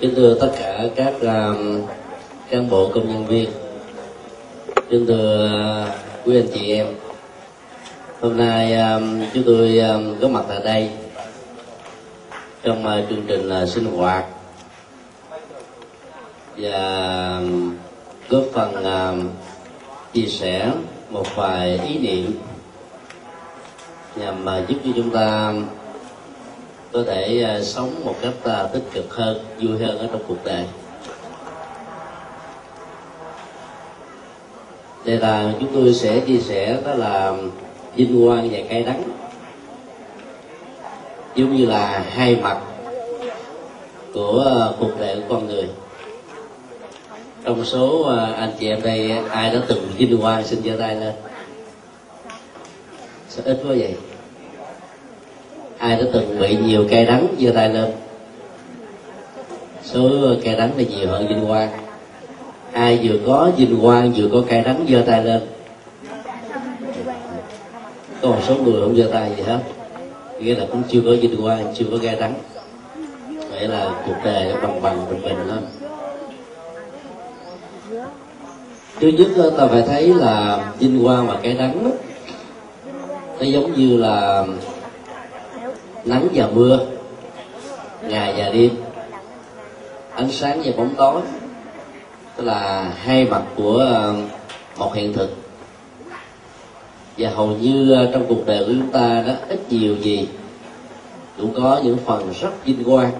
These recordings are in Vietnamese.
kính thưa tất cả các um, cán bộ công nhân viên. Kính thưa uh, quý anh chị em. Hôm nay um, chúng tôi um, có mặt tại đây trong uh, chương trình uh, sinh hoạt và um, góp phần uh, chia sẻ một vài ý niệm nhằm uh, giúp cho chúng ta có thể ờ, sống một cách ờ, tích cực hơn, vui hơn ở trong cuộc đời. Đây là chúng tôi sẽ chia sẻ, đó là vinh quang và cay đắng. Giống như là hai mặt của ờ, cuộc đời của con người. Trong số anh chị em đây, ai đã từng vinh quang xin giơ tay lên? Sao ít quá vậy? Ai đã từng bị nhiều cay đắng giơ tay lên? Số cay đắng là nhiều hơn vinh quang. Ai vừa có vinh quang, vừa có cay đắng giơ tay lên? Có một số người không giơ tay gì hết. Nghĩa là cũng chưa có vinh quang, chưa có cay đắng vậy là cuộc đời nó bằng bằng bình bình lắm. Thứ nhất, ta phải thấy là vinh quang và cái đắng nó giống như là nắng và mưa, ngày và đêm. Ánh sáng và bóng tối, tức là hai mặt của ờ, một hiện thực. Và hầu như ờ, trong cuộc đời của chúng ta đó, ít nhiều gì cũng có những phần rất vinh quang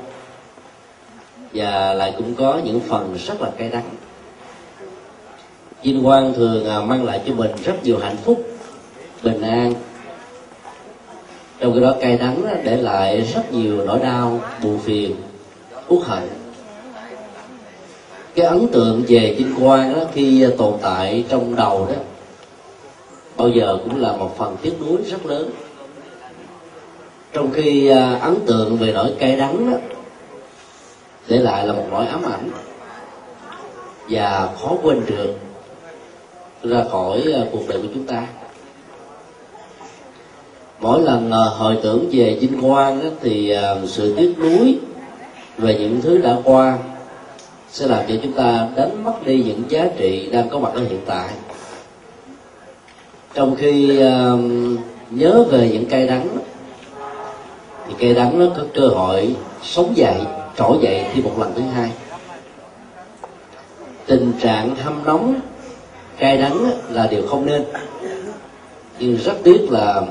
và lại cũng có những phần rất là cay đắng. Vinh quang thường ờ, mang lại cho mình rất nhiều hạnh phúc, bình an trong cái đó, cay đắng để lại rất nhiều nỗi đau, buồn phiền, uất hận. Cái ấn tượng về vinh quang đó khi tồn tại trong đầu đó, bao giờ cũng là một phần tiếc nuối rất lớn. Trong khi à, ấn tượng về nỗi cay đắng đó để lại là một nỗi ám ảnh và khó quên được ra khỏi à, cuộc đời của chúng ta mỗi lần ờ, hồi tưởng về vinh quang đó, thì ờ, sự tiếc nuối về những thứ đã qua sẽ làm cho chúng ta đánh mất đi những giá trị đang có mặt ở hiện tại. Trong khi uh, nhớ về những cây đắng thì cây đắng nó có cơ hội sống dậy trỗi dậy thêm một lần thứ hai. Tình trạng hâm nóng cay đắng là điều không nên. Nhưng rất tiếc là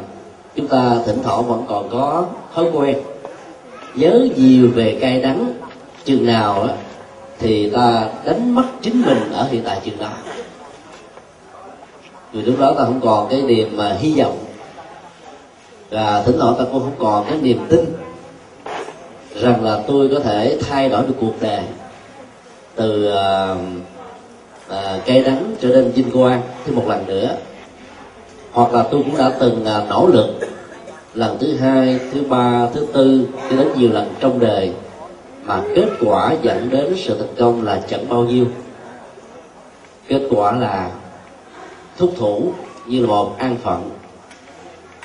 chúng ta thỉnh thoảng vẫn còn có thói quen. Nhớ nhiều về cay đắng chừng nào đó thì ta đánh mất chính mình ở hiện tại chừng đó. Vì lúc đó ta không còn cái niềm mà hy vọng. Và thỉnh thoảng ta cũng không còn cái niềm tin rằng là tôi có thể thay đổi được cuộc đời từ uh, uh, cay đắng trở nên vinh quang thêm một lần nữa hoặc là tôi cũng đã từng à, nỗ lực lần thứ hai, thứ ba, thứ tư, cho đến nhiều lần trong đời. Mà kết quả dẫn đến sự thành công là chẳng bao nhiêu. Kết quả là thúc thủ như là một an phận,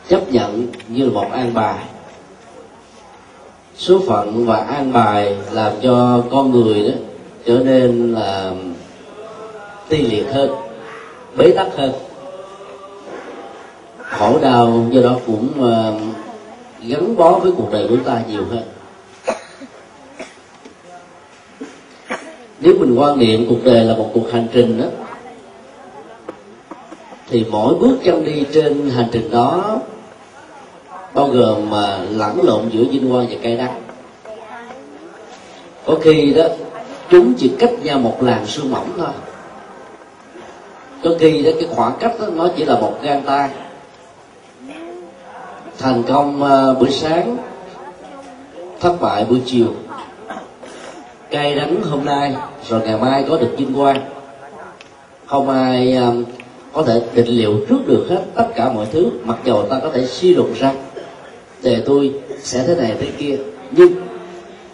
chấp nhận như là một an bài. Số phận và an bài làm cho con người đó trở nên là ti liệt hơn, bế tắc hơn khổ đau, do đó cũng ờ, gắn bó với cuộc đời của ta nhiều hơn. Nếu mình quan niệm cuộc đời là một cuộc hành trình đó, thì mỗi bước chân đi trên hành trình đó bao gồm mà lẫn lộn giữa vinh quang và cay đắng. Có khi đó, chúng chỉ cách nhau một làn sương mỏng thôi. Có khi đó cái khoảng cách đó, nó chỉ là một gang tay thành công ờ, buổi sáng thất bại buổi chiều. Cay đắng hôm nay rồi ngày mai có được vinh quang. Không ai um, có thể định liệu trước được hết tất cả mọi thứ mặc dù ta có thể suy luận ra để tôi sẽ thế này thế kia. Nhưng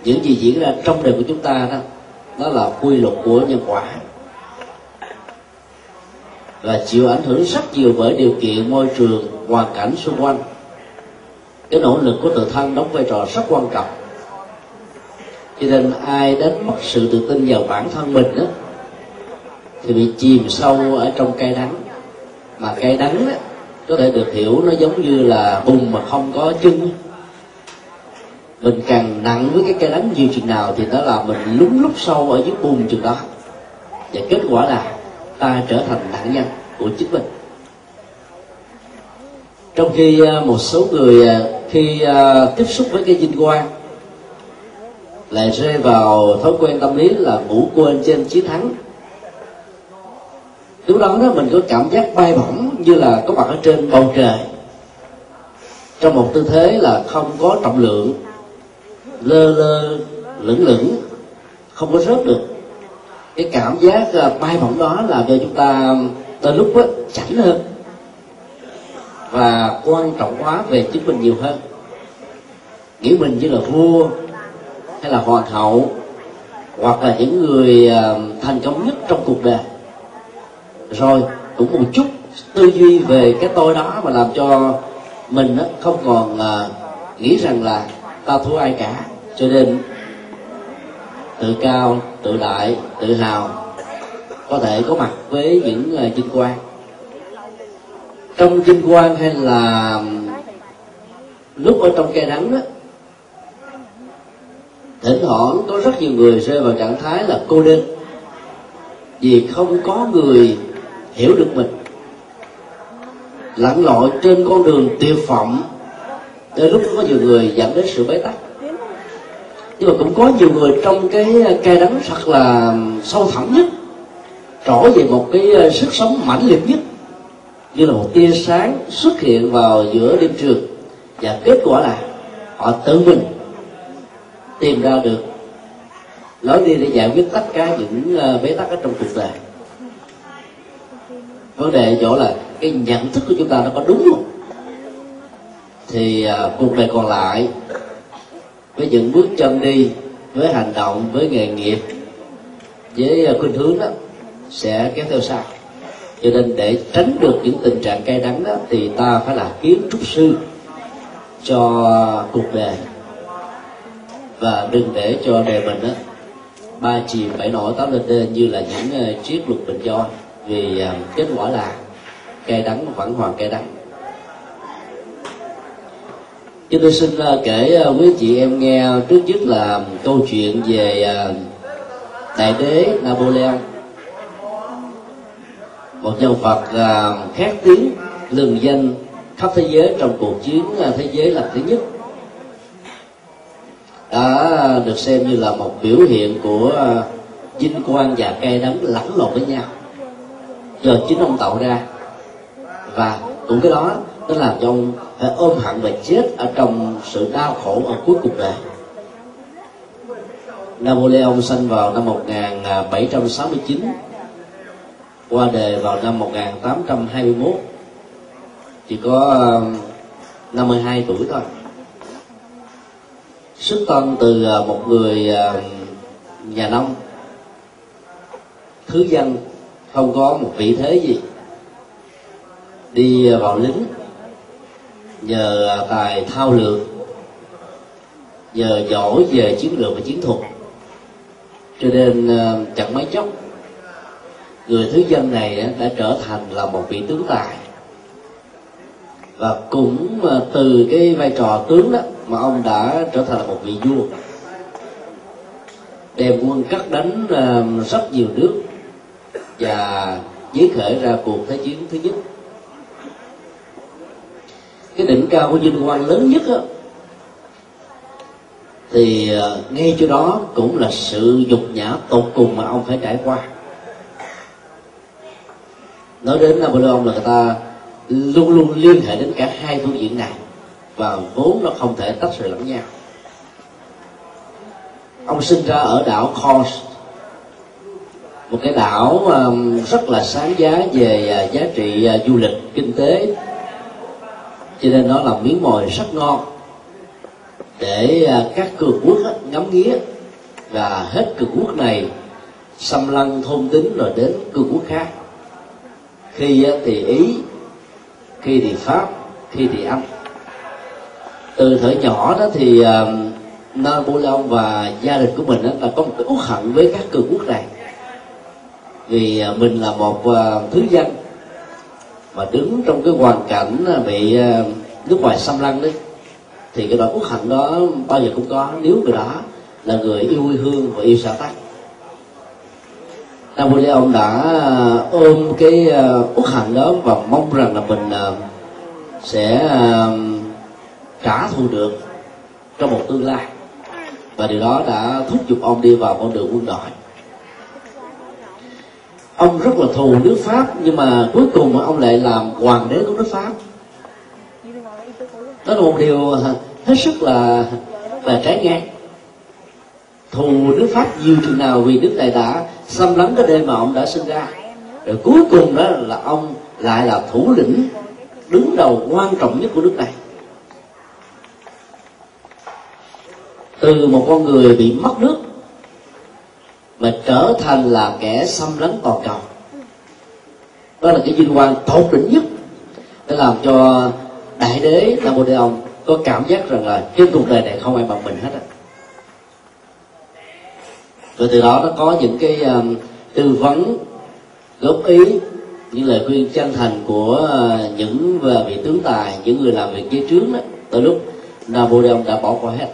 những gì diễn ra trong đời của chúng ta đó đó là quy luật của nhân quả. Và chịu ảnh hưởng rất nhiều bởi điều kiện môi trường hoàn cảnh xung quanh cái nỗ lực của tự thân đóng vai trò rất quan trọng. Cho nên ai đánh mất sự tự tin vào bản thân mình đó thì bị chìm sâu ở trong cây đắng. Mà cây đắng đó, có thể được hiểu nó giống như là bùn mà không có chân. Mình càng nặng với cái cây đắng nhiều chừng nào thì đó là mình lún lút sâu ở dưới bùn chừng đó. Và kết quả là ta trở thành nạn nhân của chính mình trong khi à, một số người à, khi à, tiếp xúc với cái vinh quang lại rơi vào thói quen tâm lý là ngủ quên trên chiến thắng. Lúc đó đó mình có cảm giác bay bổng như là có mặt ở trên bầu trời. Trong một tư thế là không có trọng lượng lơ lơ lửng lửng không có rớt được. Cái cảm giác bay bổng đó là cho chúng ta tới lúc đó, chảnh hơn và quan trọng hóa về chính mình nhiều hơn. Nghĩ mình như là vua, hay là hoàng hậu hoặc là những người à, thành công nhất trong cuộc đời. Rồi, cũng một chút tư duy về cái tôi đó mà làm cho mình không còn à, nghĩ rằng là ta thua ai cả. Cho nên, tự cao, tự đại, tự hào có thể có mặt với những à, vinh quang trong kinh quang hay là lúc ở trong cây nắng đó thỉnh thoảng có rất nhiều người rơi vào trạng thái là cô đơn. Vì không có người hiểu được mình. Lặn lội trên con đường tuyệt vọng tới lúc có nhiều người dẫn đến sự bế tắc. Nhưng mà cũng có nhiều người trong cái cây đắng thật là sâu thẳm nhất, trỗi về một cái ờ, sức sống mãnh liệt nhất như là một tia sáng xuất hiện vào giữa đêm trường và kết quả là họ tự mình tìm ra được lối đi để giải quyết tất cả những ờ, bế tắc ở trong cuộc đời. Vấn đề chỗ là cái nhận thức của chúng ta nó có đúng không? Thì ờ, cuộc đời còn lại, với những bước chân đi, với hành động, với nghề nghiệp, với ờ, khuynh hướng đó, sẽ kéo theo sau cho nên để tránh được những tình trạng cay đắng đó, thì ta phải là kiến trúc sư cho cuộc đời. Và đừng để cho đời mình đó ba chiều bảy nổi tám lên đê như là những ờ, triết luật bình do. Vì ờ, kết quả là cay đắng vẫn hoàn cay đắng. Chúng tôi xin ờ, kể quý chị em nghe trước nhất là câu chuyện về đại đế Napoleon một nhân vật uh, à, khét tiếng lừng danh khắp thế giới trong cuộc chiến uh, thế giới lần thứ nhất. Đã được xem như là một biểu hiện của uh, vinh quang và cay đắng lẫn lộn với nhau. Do chính ông tạo ra. Và cũng cái đó nó làm cho ông phải ôm hận và chết ở trong sự đau khổ ở cuối cuộc đời Napoleon sinh vào năm 1769 qua đề vào năm 1821 chỉ có um, 52 tuổi thôi. Xuất thân từ à, một người à, nhà nông. Thứ dân không có một vị thế gì. Đi vào lính, nhờ à, tài thao lược, nhờ giỏi về chiến lược và chiến thuật. Cho nên chẳng mấy chốc người thứ dân này đã trở thành là một vị tướng tài. Và cũng ờ, từ cái vai trò tướng đó mà ông đã trở thành là một vị vua. Đem quân cắt đánh ờ, rất nhiều nước và giới khởi ra cuộc thế chiến thứ nhất. Cái đỉnh cao của vinh quang lớn nhất đó, thì ờ, ngay chỗ đó cũng là sự nhục nhã tột cùng mà ông phải trải qua nói đến Napoleon là người ta luôn luôn liên hệ đến cả hai phương diện này và vốn nó không thể tách rời lẫn nhau. Ông sinh ra ở đảo Kos một cái đảo um, rất là sáng giá về à, giá trị à, du lịch, kinh tế. Cho nên nó là miếng mồi rất ngon để à, các cường quốc ngắm nghía và hết cường quốc này xâm lăng thôn tính rồi đến cường quốc khác khi thì ý khi thì pháp khi thì anh từ thời nhỏ đó thì uh, long và gia đình của mình đó, là có một cái uất hận với các cường quốc này. Vì ờ, mình là một uh, thứ dân mà đứng trong cái hoàn cảnh ờ, bị uh, nước ngoài xâm lăng đấy thì cái nỗi uất hận đó bao giờ cũng có. Nếu người đó là người yêu quê hương và yêu xã tắc Napoleon đã ờ, ôm cái uất hận đó và mong rằng là mình ờ, sẽ ờ, trả thù được trong một tương lai. Và điều đó đã thúc giục ông đi vào con đường quân đội. Ông rất là thù nước pháp, nhưng mà cuối cùng ông lại làm hoàng đế của nước pháp. Đó là một điều hết sức là là trái ngang. Thù nước pháp nhiều chừng nào vì nước này đã xâm lấn cái đêm mà ông đã sinh ra. Rồi cuối cùng đó là ông lại là thủ lĩnh đứng đầu quan trọng nhất của nước này. Từ một con người bị mất nước mà trở thành là kẻ xâm lấn toàn cầu. Đó là cái vinh quang tột đỉnh nhất để làm cho đại đế là một ông có cảm giác rằng là trên cuộc đời này không ai bằng mình hết á rồi từ đó nó có những cái um, tư vấn góp ý những lời khuyên chân thành của uh, những vị tướng tài những người làm việc dưới trướng đó. Tới lúc Napoleon đã bỏ qua hết.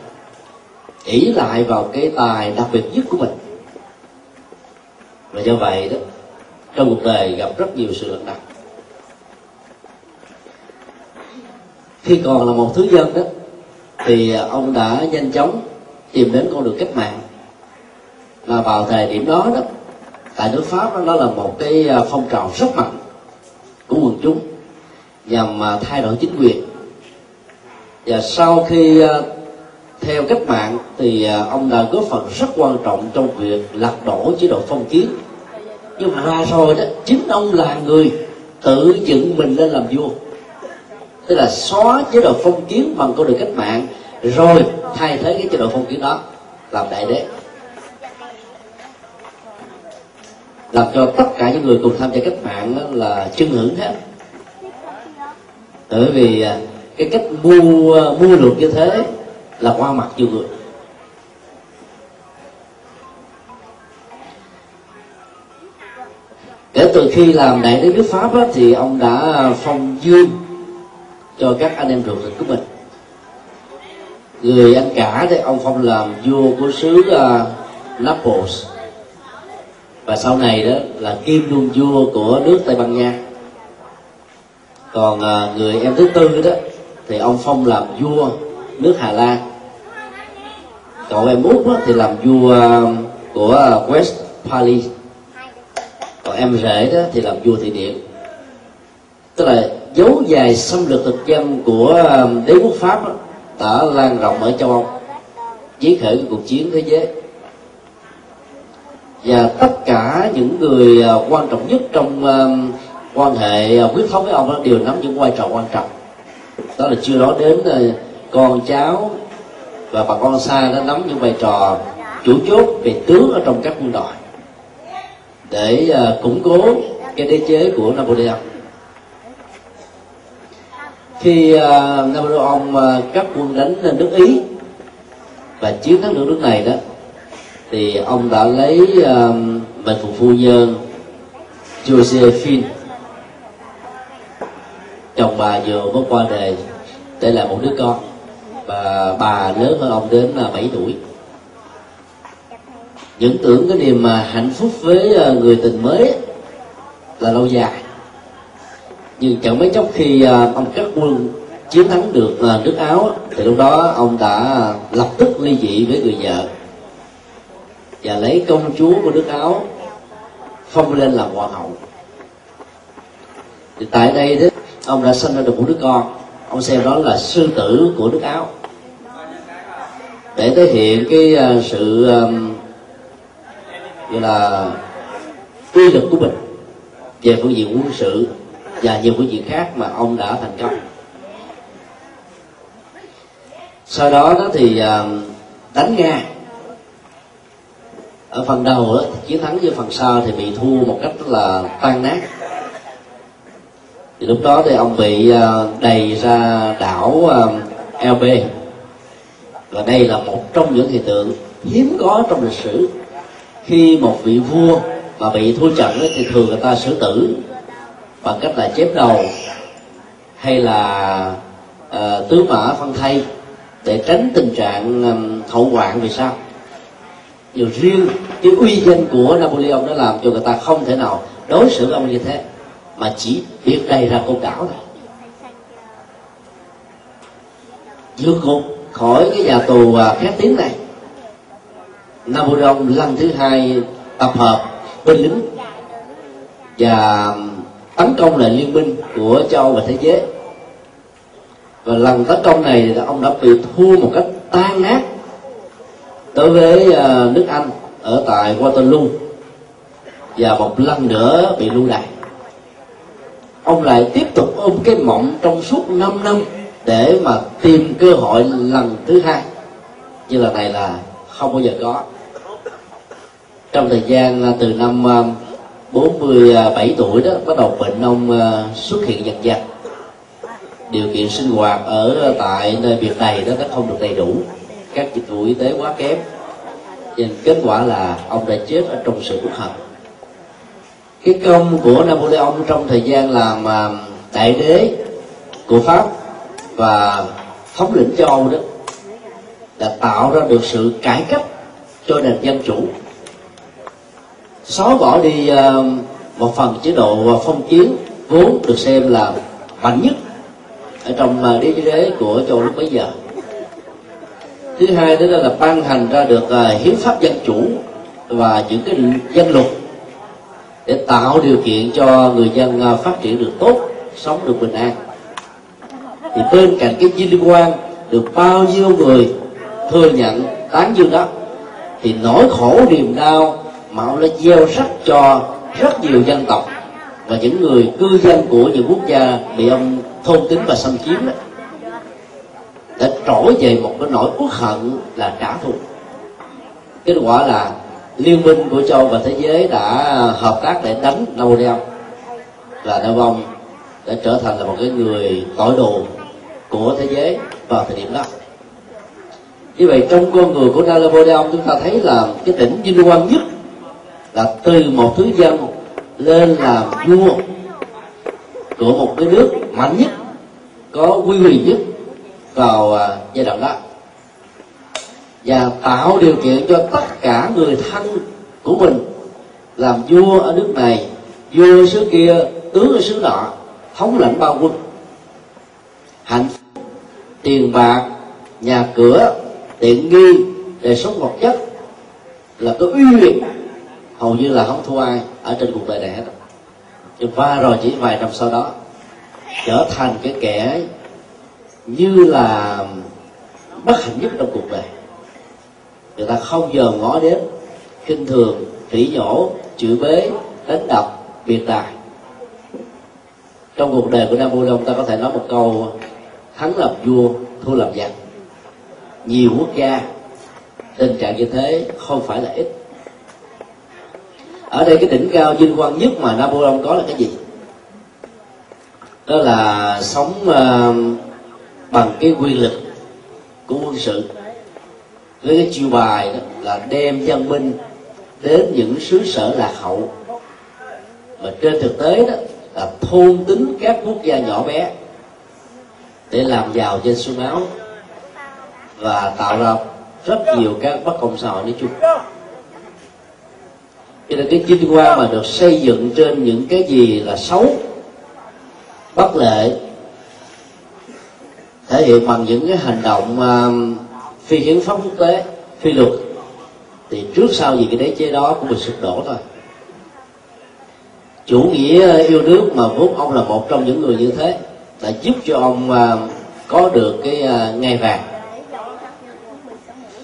Ỷ lại vào cái tài đặc biệt nhất của mình. Và do vậy đó trong cuộc đời gặp rất nhiều sự lật đặt khi còn là một thứ dân đó thì uh, ông đã nhanh chóng tìm đến con đường cách mạng là vào thời điểm đó đó tại nước pháp đó, đó là một cái à, phong trào rất mạnh của quần chúng nhằm à, thay đổi chính quyền. Và sau khi à, theo cách mạng thì ông đã góp phần rất quan trọng trong việc lật đổ chế độ phong kiến. Nhưng mà rồi đó chính ông là người tự dựng mình lên làm vua. Tức là xóa chế độ phong kiến bằng con đường cách mạng rồi thay thế cái chế độ phong kiến đó làm đại đế. Làm cho tất cả những người cùng tham gia cách mạng đó là chân hưởng hết. Bởi vì à, cái cách mua à, mua được như thế là qua mặt nhiều người. Kể từ khi làm đại đế nước pháp á, thì ông đã phong dương cho các anh em ruột thịt của mình. Người anh cả thì ông phong làm vua của xứ uh, Naples và sau này đó là kim luôn vua của nước tây ban nha. Còn à, người em thứ tư đó thì ông phong làm vua nước hà lan. Cậu em út thì làm vua à, của à, west Paris còn em rể đó thì làm vua thụy điển. Tức là dấu dài xâm lược thực dân của đế quốc pháp đó, đã lan rộng ở châu âu chiến khởi cuộc chiến thế giới và tất cả những người à, quan trọng nhất trong quan hệ à, huyết thống với ông đó đều nắm những vai trò quan trọng. Đó là chưa nói đến à, con cháu và bà con xa đã nắm những vai trò chủ chốt về tướng ở trong các quân đội để uh, củng cố cái đế chế của Napoleon. Khi uh, Napoleon uh, các quân đánh nước Ý và chiến thắng được nước này đó thì ông đã lấy uh, mệnh phụ phu nhân Josephine. Chồng bà vừa mới qua đời để lại một đứa con. Và bà lớn hơn ông đến là 7 tuổi. Những tưởng cái niềm mà hạnh phúc với uh, người tình mới là lâu dài. Nhưng chẳng mấy chốc khi uh, ông cắt quân chiến thắng được uh, nước áo thì lúc đó ông đã lập tức ly dị với người vợ và lấy công chúa của nước áo phong lên làm hoàng hậu. Thì tại đây đó ông đã sinh ra được một đứa con. Ông xem đó là sư tử của nước áo. Để thể hiện cái à, sự gọi là uy lực của mình về phương diện quân sự và nhiều phương diện khác mà ông đã thành công. Sau đó đó thì đánh nga ở phần đầu đó, chiến thắng với phần sau thì bị thua một cách rất là tan nát. Thì lúc đó thì ông bị ờ, đầy ra đảo ờ, LB và đây là một trong những hiện tượng hiếm có trong lịch sử. Khi một vị vua mà bị thua trận thì thường người ta xử tử bằng cách là chém đầu hay là uh, tứ mã phân thay để tránh tình trạng um, hậu hoạn vì sao điều riêng, cái uy danh của Napoleon nó làm cho người ta không thể nào đối xử với ông như thế, mà chỉ biệt đầy ra côn đảo này. Vượt ngục khỏi cái nhà tù à, khét tiếng này. Napoleon lần thứ hai tập hợp binh lính và tấn công lại liên minh của châu và thế giới. Và lần tấn công này ông đã bị thua một cách tan nát đối với à, nước Anh ở tại Waterloo, và một lần nữa bị lưu đày. Ông lại tiếp tục ôm cái mộng trong suốt 5 năm để mà tìm cơ hội lần thứ hai. Như lần này là không bao giờ có. Trong thời gian à, từ năm à, 47 tuổi đó, bắt đầu bệnh ông xuất hiện dần dần. Điều kiện sinh hoạt ở tại nơi biệt này đó, nó không được đầy đủ các dịch vụ y tế quá kém. Nên kết quả là ông đã chết ở trong sự bất hạnh. cái công của Napoleon trong thời gian làm à, đại đế của Pháp và thống lĩnh châu Âu đó đã tạo ra được sự cải cách cho nền dân chủ. Xóa bỏ đi à, một phần chế độ phong kiến vốn được xem là mạnh nhất ở trong à, đế chế của châu lúc bấy giờ thứ hai đó là ban hành ra được uh, hiến pháp dân chủ và những cái dân luật để tạo điều kiện cho người dân uh, phát triển được tốt sống được bình an. Thì bên cạnh cái vinh quang được bao nhiêu người thừa nhận tán dương đó thì nỗi khổ niềm đau mà ông đã gieo rắc cho rất nhiều dân tộc và những người cư dân của những quốc gia bị ông thôn tính và xâm chiếm đó đã trỗi về một cái nỗi uất hận là trả thù. Kết quả là liên minh của châu và thế giới đã hợp tác để đánh Napoleon và Napoleon đã trở thành là một cái người tội đồ của thế giới vào thời điểm đó. Như vậy, trong con người của Napoleon, chúng ta thấy là cái đỉnh vinh quang nhất là từ một thứ dân lên làm vua của một cái nước mạnh nhất, có quy quyền nhất vào à, giai đoạn đó. Và tạo điều kiện cho tất cả người thân của mình làm vua ở nước này, vua xứ kia tướng ở xứ nọ, thống lãnh bao quân. Hạnh phúc, tiền bạc, nhà cửa, tiện nghi, đời sống vật chất là có uy quyền hầu như là không thua ai ở trên cuộc đời này hết. Và rồi chỉ vài năm sau đó, trở thành cái kẻ như là bất hạnh nhất trong cuộc đời. Người ta không giờ ngó đến kinh thường phỉ nhổ chửi bế đánh đập biệt tài. Trong cuộc đời của Napoleon ta có thể nói một câu thắng làm vua thua làm giặc. Nhiều quốc gia tình trạng như thế không phải là ít. Ở đây cái đỉnh cao vinh quang nhất mà Napoleon có là cái gì? Đó là sống uh, bằng cái quyền lực của quân sự. Với cái chiêu bài đó là đem dân binh đến những xứ sở lạc hậu. Mà trên thực tế đó là thôn tính các quốc gia nhỏ bé để làm giàu trên số máu và tạo ra rất nhiều các bất công xã hội nói chung. Cho nên cái chinh qua mà được xây dựng trên những cái gì là xấu, bất lệ thể hiện bằng những cái hành động uh, phi hiến pháp quốc tế phi luật. Thì trước sau gì cái đế chế đó cũng bị sụp đổ thôi. Chủ nghĩa yêu nước mà vốn ông là một trong những người như thế đã giúp cho ông uh, có được cái uh, ngai vàng.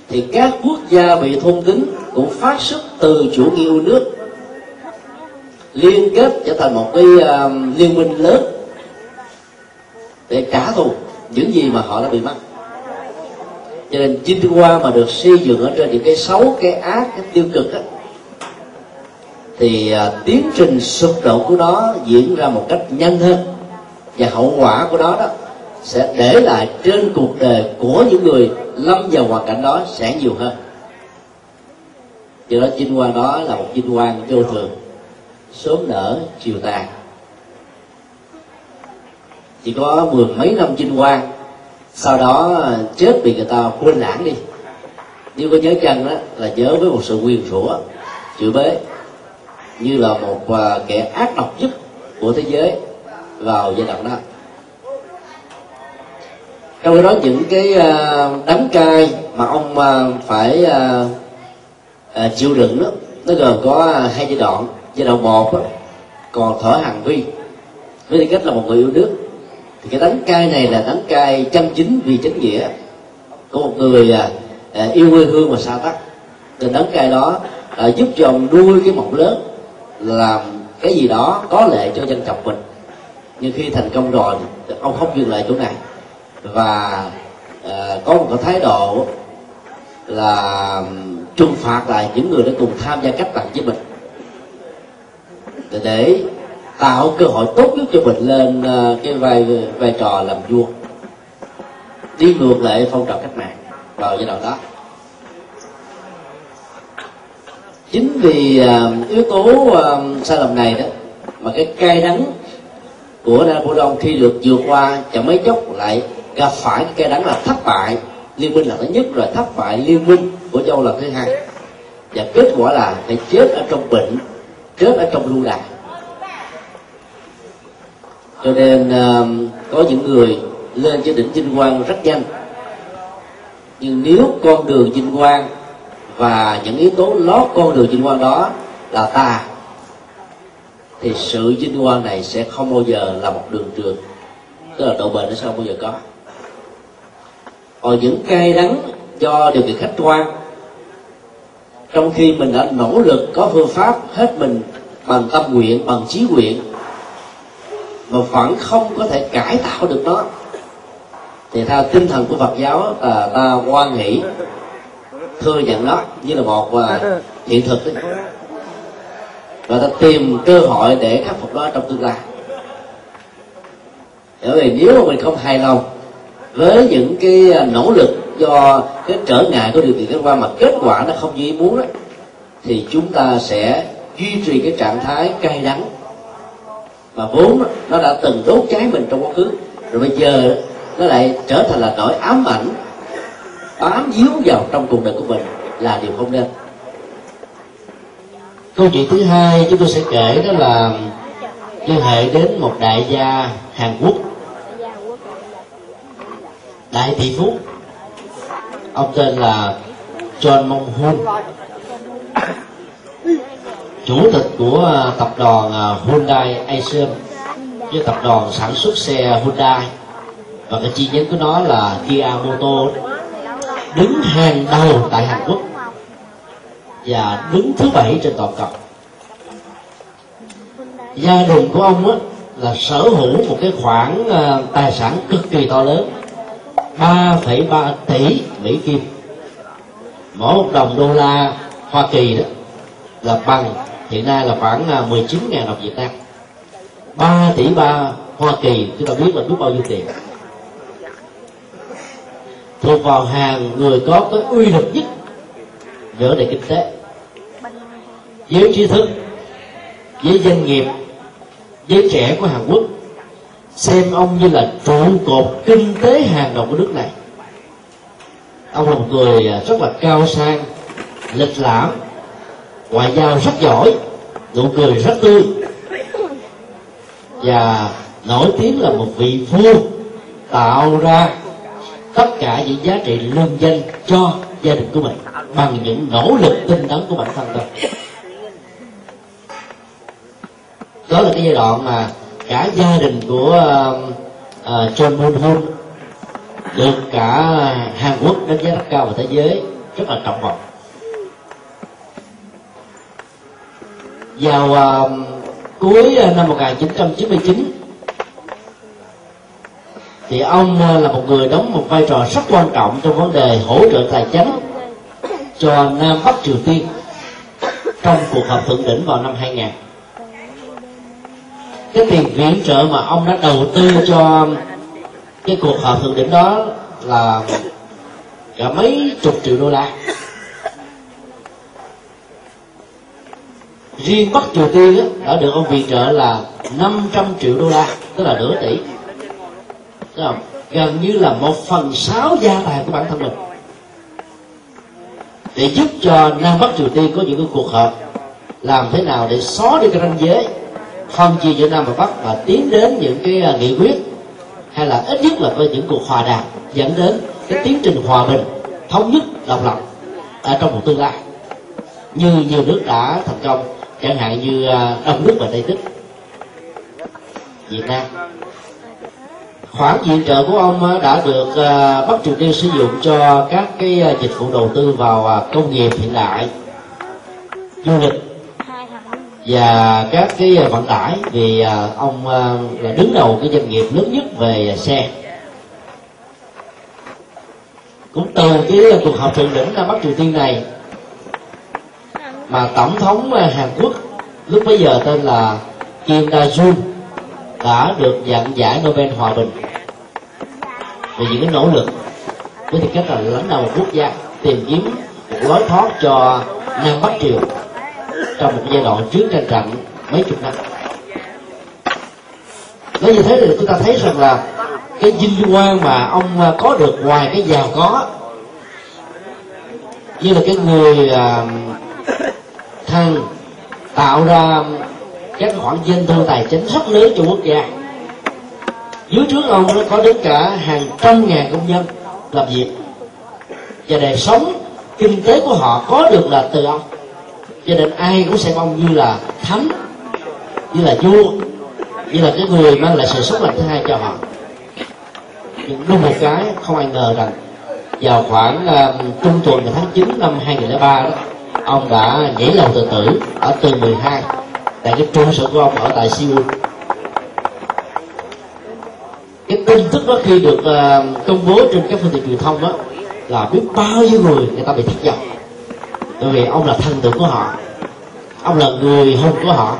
Thì các quốc gia bị thôn tính cũng phát xuất từ chủ nghĩa yêu nước liên kết trở thành một cái uh, liên minh lớn để trả thù những gì mà họ đã bị mất cho nên chinh hoa mà được xây dựng ở trên những cái xấu cái ác, cái tiêu cực á, thì à, tiến trình sụp đổ của nó diễn ra một cách nhanh hơn. Và hậu quả của nó đó sẽ để lại trên cuộc đời của những người lâm vào hoàn cảnh đó sẽ nhiều hơn. Do đó vinh qua đó là một vinh quang vô thường, sớm nở, chiều tàn chỉ có mười mấy năm vinh quang sau đó ờ, chết bị người ta quên lãng đi. Nếu có nhớ chân đó là nhớ với một sự quyền rủa chữ bế như là một ờ, kẻ ác độc nhất của thế giới vào giai đoạn đó. Trong đó những cái ờ, đắng cay mà ông phải chịu đựng đó nó gồm có hai giai đoạn. Giai đoạn một đó, còn thở hàng vi với tư cách là một người yêu nước thì cái đắng cay này là đắng cay chân chính vì chính nghĩa. Của một người à, à, yêu quê hương và xa tắc. Từ đắng cay đó à, giúp cho ông nuôi cái mộng lớn làm cái gì đó có lệ cho dân tộc mình. Nhưng khi thành công rồi ông không dừng lại chỗ này. Và à, có một cái thái độ là trừng phạt lại những người đã cùng tham gia cách mạng với mình. Để, để tạo cơ hội tốt nhất cho mình lên ờ, cái vai vai trò làm vua. Đi ngược lại phong trào cách mạng vào giai đoạn đó. Chính vì uh, yếu tố uh, sai lầm này đó mà cái cay đắng của Napoleon khi được vượt qua chẳng mấy chốc lại gặp phải cái cay đắng là thất bại. Liên minh là thứ nhất rồi thất bại liên minh của châu lần thứ hai. Và kết quả là phải chết ở trong bệnh chết ở trong lưu đày cho nên uh, có những người lên cho đỉnh vinh quang rất nhanh. Nhưng nếu con đường vinh quang và những yếu tố lót con đường vinh quang đó là ta thì sự vinh quang này sẽ không bao giờ là một đường trường tức là độ bền nó sẽ không bao giờ có. Còn những cay đắng do điều kiện khách quan trong khi mình đã nỗ lực có phương pháp hết mình bằng tâm nguyện bằng trí nguyện mà vẫn không có thể cải tạo được nó. Thì theo tinh thần của Phật giáo là ta quan nghĩ thừa nhận nó như là một à, hiện thực đấy và ta tìm cơ hội để khắc phục nó trong tương lai. Bởi vì nếu mà mình không hài lòng với những cái à, nỗ lực do cái trở ngại của điều kiện khách quan mà kết quả nó không như ý muốn đó, thì chúng ta sẽ duy trì cái trạng thái cay đắng mà vốn nó đã từng đốt cháy mình trong quá khứ. Rồi bây giờ nó lại trở thành là nỗi ám ảnh bám díu vào trong cuộc đời của mình là điều không nên. Câu chuyện thứ hai chúng tôi sẽ kể đó là liên hệ đến một đại gia hàn quốc. Đại tỷ phú ông tên là John Mong Hun chủ tịch của à, tập đoàn à, Hyundai Asian với tập đoàn sản xuất xe Hyundai. Và cái chi nhánh của nó là Kia Motor đứng hàng đầu tại Hàn Quốc. Và đứng thứ bảy trên toàn cầu. Gia đình của ông á, là sở hữu một cái khoản à, tài sản cực kỳ to lớn. 3,3 tỷ Mỹ Kim. Mỗi một đồng đô la Hoa Kỳ đó là bằng hiện nay là khoảng 19 à, ngàn đồng Việt Nam. 3 tỷ ba Hoa Kỳ chúng ta biết là biết bao nhiêu tiền. Thuộc vào hàng người có cái uy lực nhất về vấn đề kinh tế. Giới trí thức với doanh nghiệp giới trẻ của Hàn Quốc. Xem ông như là trụ cột kinh tế hàng đầu của nước này. Ông là một người à, rất là cao sang lịch lãm ngoại giao rất giỏi nụ cười rất tươi. Và nổi tiếng là một vị vua tạo ra tất cả những giá trị lương danh cho gia đình của mình bằng những nỗ lực tinh tấn của bản thân mình. Đó là cái giai đoạn mà cả gia đình của ờ, ờ, uh, uh, John Moon Hoon được cả Hàn Quốc đánh giá rất cao và thế giới rất là trọng vọng. Vào uh, cuối ờ, năm 1999 thì ông ờ, là một người đóng một vai trò rất quan trọng trong vấn đề hỗ trợ tài chính cho Nam Bắc Triều Tiên trong cuộc họp thượng đỉnh vào năm 2000 cái tiền viện trợ mà ông đã đầu tư cho cái cuộc họp thượng đỉnh đó là cả mấy chục triệu đô la. Riêng bắc triều tiên đó, đã được ông viện trợ là 500 triệu đô la tức là nửa tỷ. Thấy không? gần như là một phần sáu gia tài của bản thân mình. Để giúp cho nam bắc triều tiên có những cái cuộc họp làm thế nào để xóa đi cái ranh giới phân chia giữa nam và bắc và tiến đến những cái à, nghị quyết hay là ít nhất là với những cuộc hòa đàm dẫn đến cái tiến trình hòa bình thống nhất độc lập ở trong một tương lai. Như nhiều nước đã thành công chẳng hạn như ờ, đông Đức và tây Đức, việt nam. Khoản viện trợ của ông ờ, đã được ờ, bắc triều tiên sử dụng cho các cái dịch vụ đầu tư vào công nghiệp hiện đại du lịch và các cái vận tải vì ông là đứng đầu cái doanh nghiệp lớn nhất về xe. Cũng từ cái cuộc họp thượng đỉnh ra Bắc Triều Tiên này mà tổng thống ờ, Hàn Quốc lúc bấy giờ tên là Kim Da Jun đã được nhận giải Nobel hòa bình vì những cái nỗ lực với tư cách là lãnh đạo một quốc gia tìm kiếm một lối thoát cho Nam Bắc Triều trong một giai đoạn trước tranh trận mấy chục năm. Nói như thế thì chúng ta thấy rằng là cái vinh quang mà ông ờ, có được ngoài cái giàu có như là cái người uh, thân tạo ra các khoản doanh thu tài chính rất lớn cho quốc gia. Dưới trước ông nó có đến cả hàng trăm ngàn công nhân làm việc. Và đời sống kinh tế của họ có được là từ ông. Cho nên ai cũng xem ông như là thánh như là vua như là cái người mang lại sự sống lành thứ hai cho họ. Nhưng đúng một cái không ai ngờ rằng vào khoảng uh, trung tuần tháng 9 năm 2003 đó ông đã nhảy lầu tự tử ở tầng 12 tại cái trụ sở của ông ở tại Seoul. Cái tin tức đó khi được uh, công bố trên các phương tiện truyền thông đó là biết bao nhiêu người người ta bị thất vọng. Bởi vì ông là thần tượng của họ ông là người hùng của họ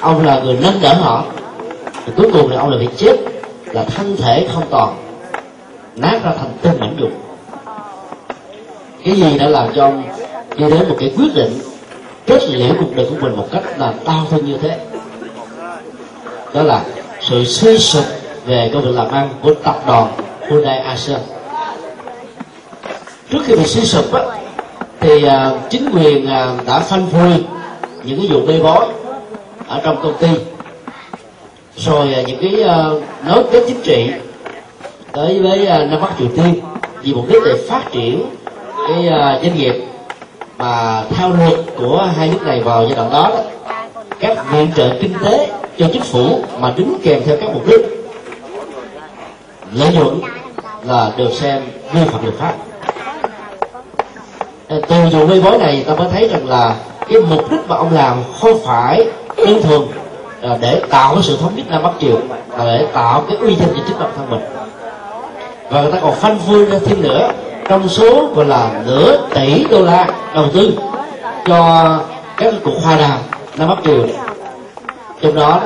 ông là người nâng đỡ họ. Và cuối cùng thì ông là bị chết là thân thể không còn nát ra thành từng mảnh vụn. Cái gì đã làm cho ông đi đến một cái quyết định kết liễu cuộc đời của mình một cách là đau thương như thế. Đó là sự suy sụp về công việc làm ăn của tập đoàn Hyundai ASEAN trước khi bị suy sụp á, thì uh, chính quyền uh, đã phanh phui những cái vụ bê bối ở trong công ty. Rồi uh, những cái uh, nối kết chính trị tới với uh, Nam Bắc Triều Tiên vì mục đích để phát triển cái uh, doanh nghiệp mà theo luật của hai nước này vào giai đoạn đó, đó các viện trợ kinh tế cho chính phủ mà đứng kèm theo các mục đích. Lợi nhuận là được xem vi phạm luật pháp. Ờ, từ vụ bê bối này ta mới thấy rằng là cái mục đích mà ông làm không phải đơn thuần là để tạo cái sự thống nhất nam bắc triều mà để tạo cái uy danh cho chính bản thân mình. Và người ta còn phanh phui ra thêm nữa trong số gọi là nửa tỷ đô la đầu tư cho các cuộc hòa đàm nam bắc triều. Trong đó,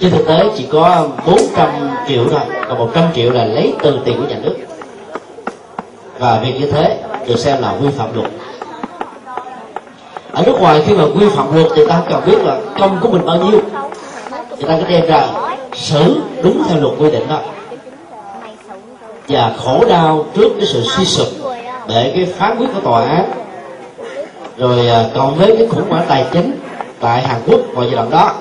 trên thực tế chỉ có 400 triệu thôi còn 100 triệu là lấy từ tiền của nhà nước. Và việc như thế được xem là vi phạm luật. Ở nước ngoài khi mà vi phạm luật thì ta cần biết là công của mình bao nhiêu. Thì ta có đem ra xử đúng theo luật quy định đó và khổ đau trước cái sự suy sụp để cái phán quyết của tòa án. Rồi à, còn với cái khủng hoảng tài chính tại Hàn Quốc vào giai đoạn đó,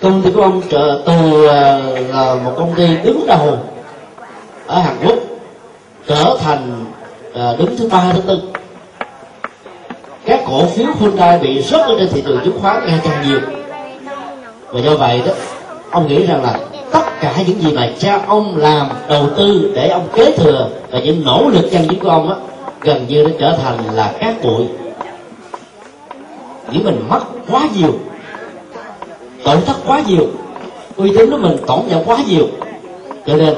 công ty của ông trợ, từ à, là một công ty đứng đầu ở Hàn Quốc trở thành à, đứng thứ ba, thứ tư. Các cổ phiếu Hyundai bị rớt ở trên thị trường chứng khoán ngày càng nhiều. Và do vậy đó, ông nghĩ rằng là tất cả những gì mà cha ông làm đầu tư để ông kế thừa và những nỗ lực chân chính của ông á gần như nó trở thành là cát bụi. Những mình mất quá nhiều tổn thất quá nhiều uy tín của mình tổn giảm quá nhiều. Cho nên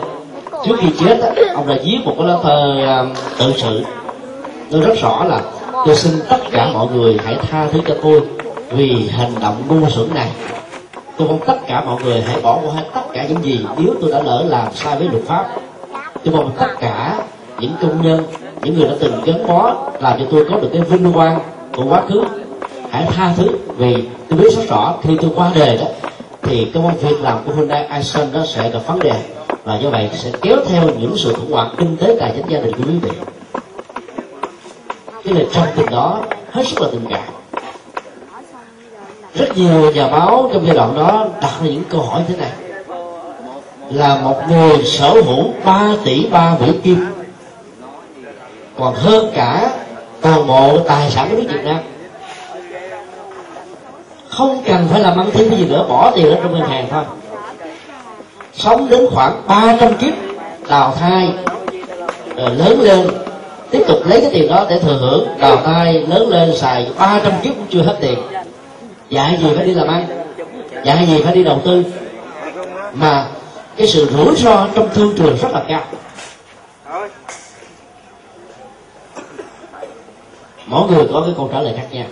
trước khi chết á, ông đã viết một cái lá thơ um, tự sự. Tôi rất rõ là tôi xin tất cả mọi người hãy tha thứ cho tôi vì hành động ngu xuẩn này tôi mong tất cả mọi người hãy bỏ qua tất cả những gì nếu tôi đã lỡ làm sai với luật pháp. Tôi mong tất cả những công nhân, những người đã từng gắn bó làm cho tôi có được cái vinh quang của quá khứ. Hãy tha thứ vì tôi biết rất rõ khi tôi qua đời đó, thì công việc làm của Hyundai Ison nó sẽ gặp vấn đề. Và do vậy sẽ kéo theo những sự khủng hoảng kinh tế tài chính gia đình của quý vị. Cái lời trong tình đó hết sức là tình cảm rất nhiều nhà báo trong giai đoạn đó đặt ra những câu hỏi thế này. Là một người sở hữu 3 tỷ ba Mỹ Kim, còn hơn cả toàn bộ tài sản của nước Việt Nam. Không cần phải làm ăn thêm cái gì nữa, bỏ tiền ở trong ngân hàng thôi. Sống đến khoảng 300 kiếp, đào thai rồi lớn lên, tiếp tục lấy cái tiền đó để thừa hưởng. Đào thai, lớn lên, xài 300 kiếp cũng chưa hết tiền dạy gì phải đi làm ăn? Dạy gì phải đi đầu tư? Mà cái sự rủi ro trong thương trường rất là cao. Mỗi người có cái câu trả lời khác nhau.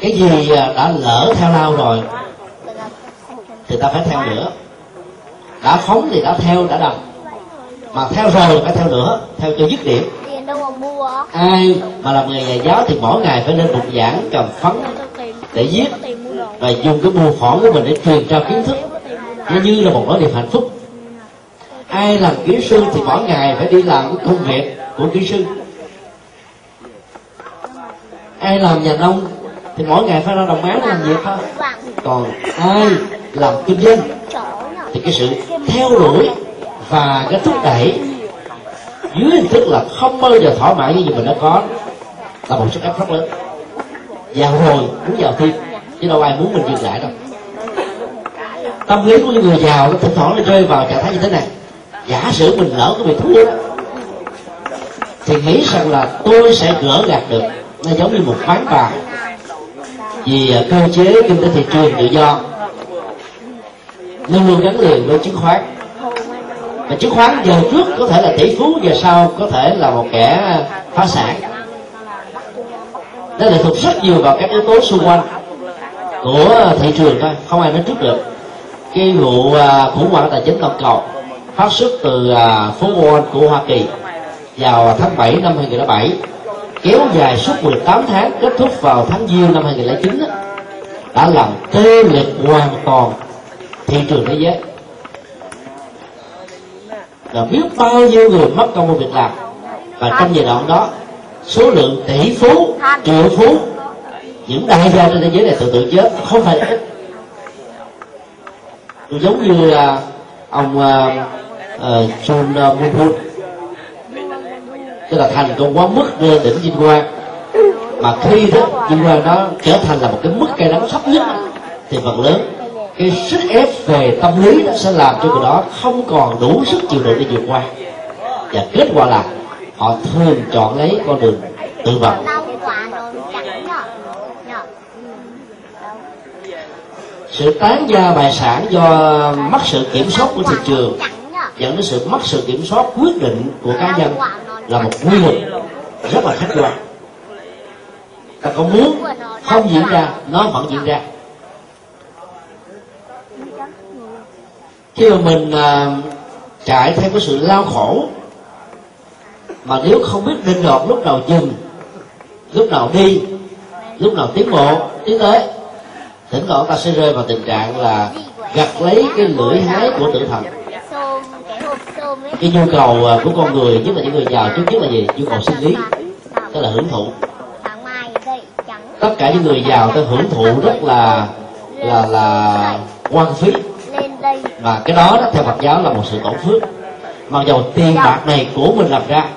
Cái gì à, đã lỡ theo lao rồi, thì ta phải theo nữa đã phóng thì đã theo, đã đầm mà theo rồi phải theo nữa theo cho dứt điểm ai mà làm nghề nhà giáo thì mỗi ngày phải lên bục giảng, cầm phấn để viết và dùng cái mô phỏng của mình để truyền trao kiến thức. Nó như là một nỗi niềm hạnh phúc. Ai làm kỹ sư thì mỗi ngày phải đi làm cái công việc của kỹ sư. Ai làm nhà nông thì mỗi ngày phải ra đồng án làm việc thôi. Còn ai làm kinh doanh thì cái sự theo đuổi và cái thúc đẩy dưới hình thức là không bao giờ thỏa mãn như gì mình đã có. Là một sức ép rất lớn. Giàu rồi muốn giàu thêm chứ đâu ai muốn mình dừng lại đâu. Tâm lý của những người giàu nó thỉnh thoảng nó rơi vào trạng thái như thế này. Giả sử mình lỡ cái bị thua đó thì nghĩ rằng là tôi sẽ gỡ gạt được. Nó giống như một ván bài vì à, cơ chế kinh tế thị trường tự do. Luôn luôn gắn liền với chứng khoán chứng khoán giờ trước có thể là tỷ phú, giờ sau có thể là một kẻ phá sản. Nó lệ thuộc rất nhiều vào các yếu tố xung quanh của thị trường thôi, không ai nói trước được. Cái vụ à, khủng hoảng tài chính toàn cầu phát xuất từ à, phố Wall của Hoa Kỳ vào tháng 7 năm 2007 kéo dài suốt 18 tháng, kết thúc vào tháng Giêng năm 2009 đã làm tê liệt hoàn toàn thị trường thế giới và biết bao nhiêu người mất công việc làm. Và trong giai đoạn đó số lượng tỷ phú triệu phú những đại gia trên thế giới này tự tự chết không phải ít. Giống như là ông uh, uh, John uh, tức là thành công quá mức lên đỉnh vinh quang mà khi đó vinh quang nó trở thành là một cái mức cây đắng thấp nhất thì phần lớn cái sức ép về tâm lý nó sẽ làm cho người đó không còn đủ sức chịu đựng để vượt qua. Và kết quả là họ thường chọn lấy con đường tự vận sự tán gia bài sản do mất sự kiểm soát của thị trường dẫn đến sự mất sự kiểm soát quyết định của cá nhân là một quy luật rất là khách quan. Ta có muốn không diễn ra, nó vẫn diễn ra. Khi mà mình à, chạy theo cái sự lao khổ mà nếu không biết định đoạt lúc nào dừng lúc nào đi lúc nào tiến bộ tiến tới thỉnh thoảng ta sẽ rơi vào tình trạng là gặt lấy cái lưỡi hái của tự thần. Cái nhu cầu à, của con người nhất là những người giàu trước nhất là gì? Nhu cầu sinh lý tức là hưởng thụ. Tất cả những người giàu ta hưởng thụ rất là là là quan phí và cái đó, đó theo Phật giáo là một sự tổn phước. Mặc dầu tiền bạc này của mình làm ra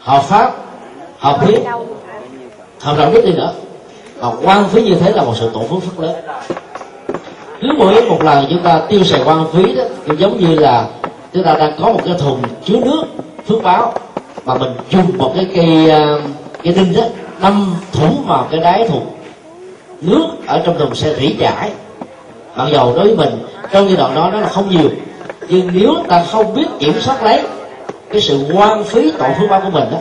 hợp pháp hợp hiến hợp đạo đức đi nữa. Mà quan phí như thế là một sự tổn phước rất lớn. Cứ mỗi một lần chúng ta tiêu xài quan phí đó thì giống như là chúng ta đang có một cái thùng chứa nước phước báo mà mình dùng một cái cây ờ, cái đinh đó đâm thủng vào cái đáy thùng. Nước ở trong thùng sẽ rỉ chảy mặc dầu đối với mình trong giai đoạn đó nó là không nhiều nhưng nếu ta không biết kiểm soát lấy cái sự quan phí tội phước báo của mình đó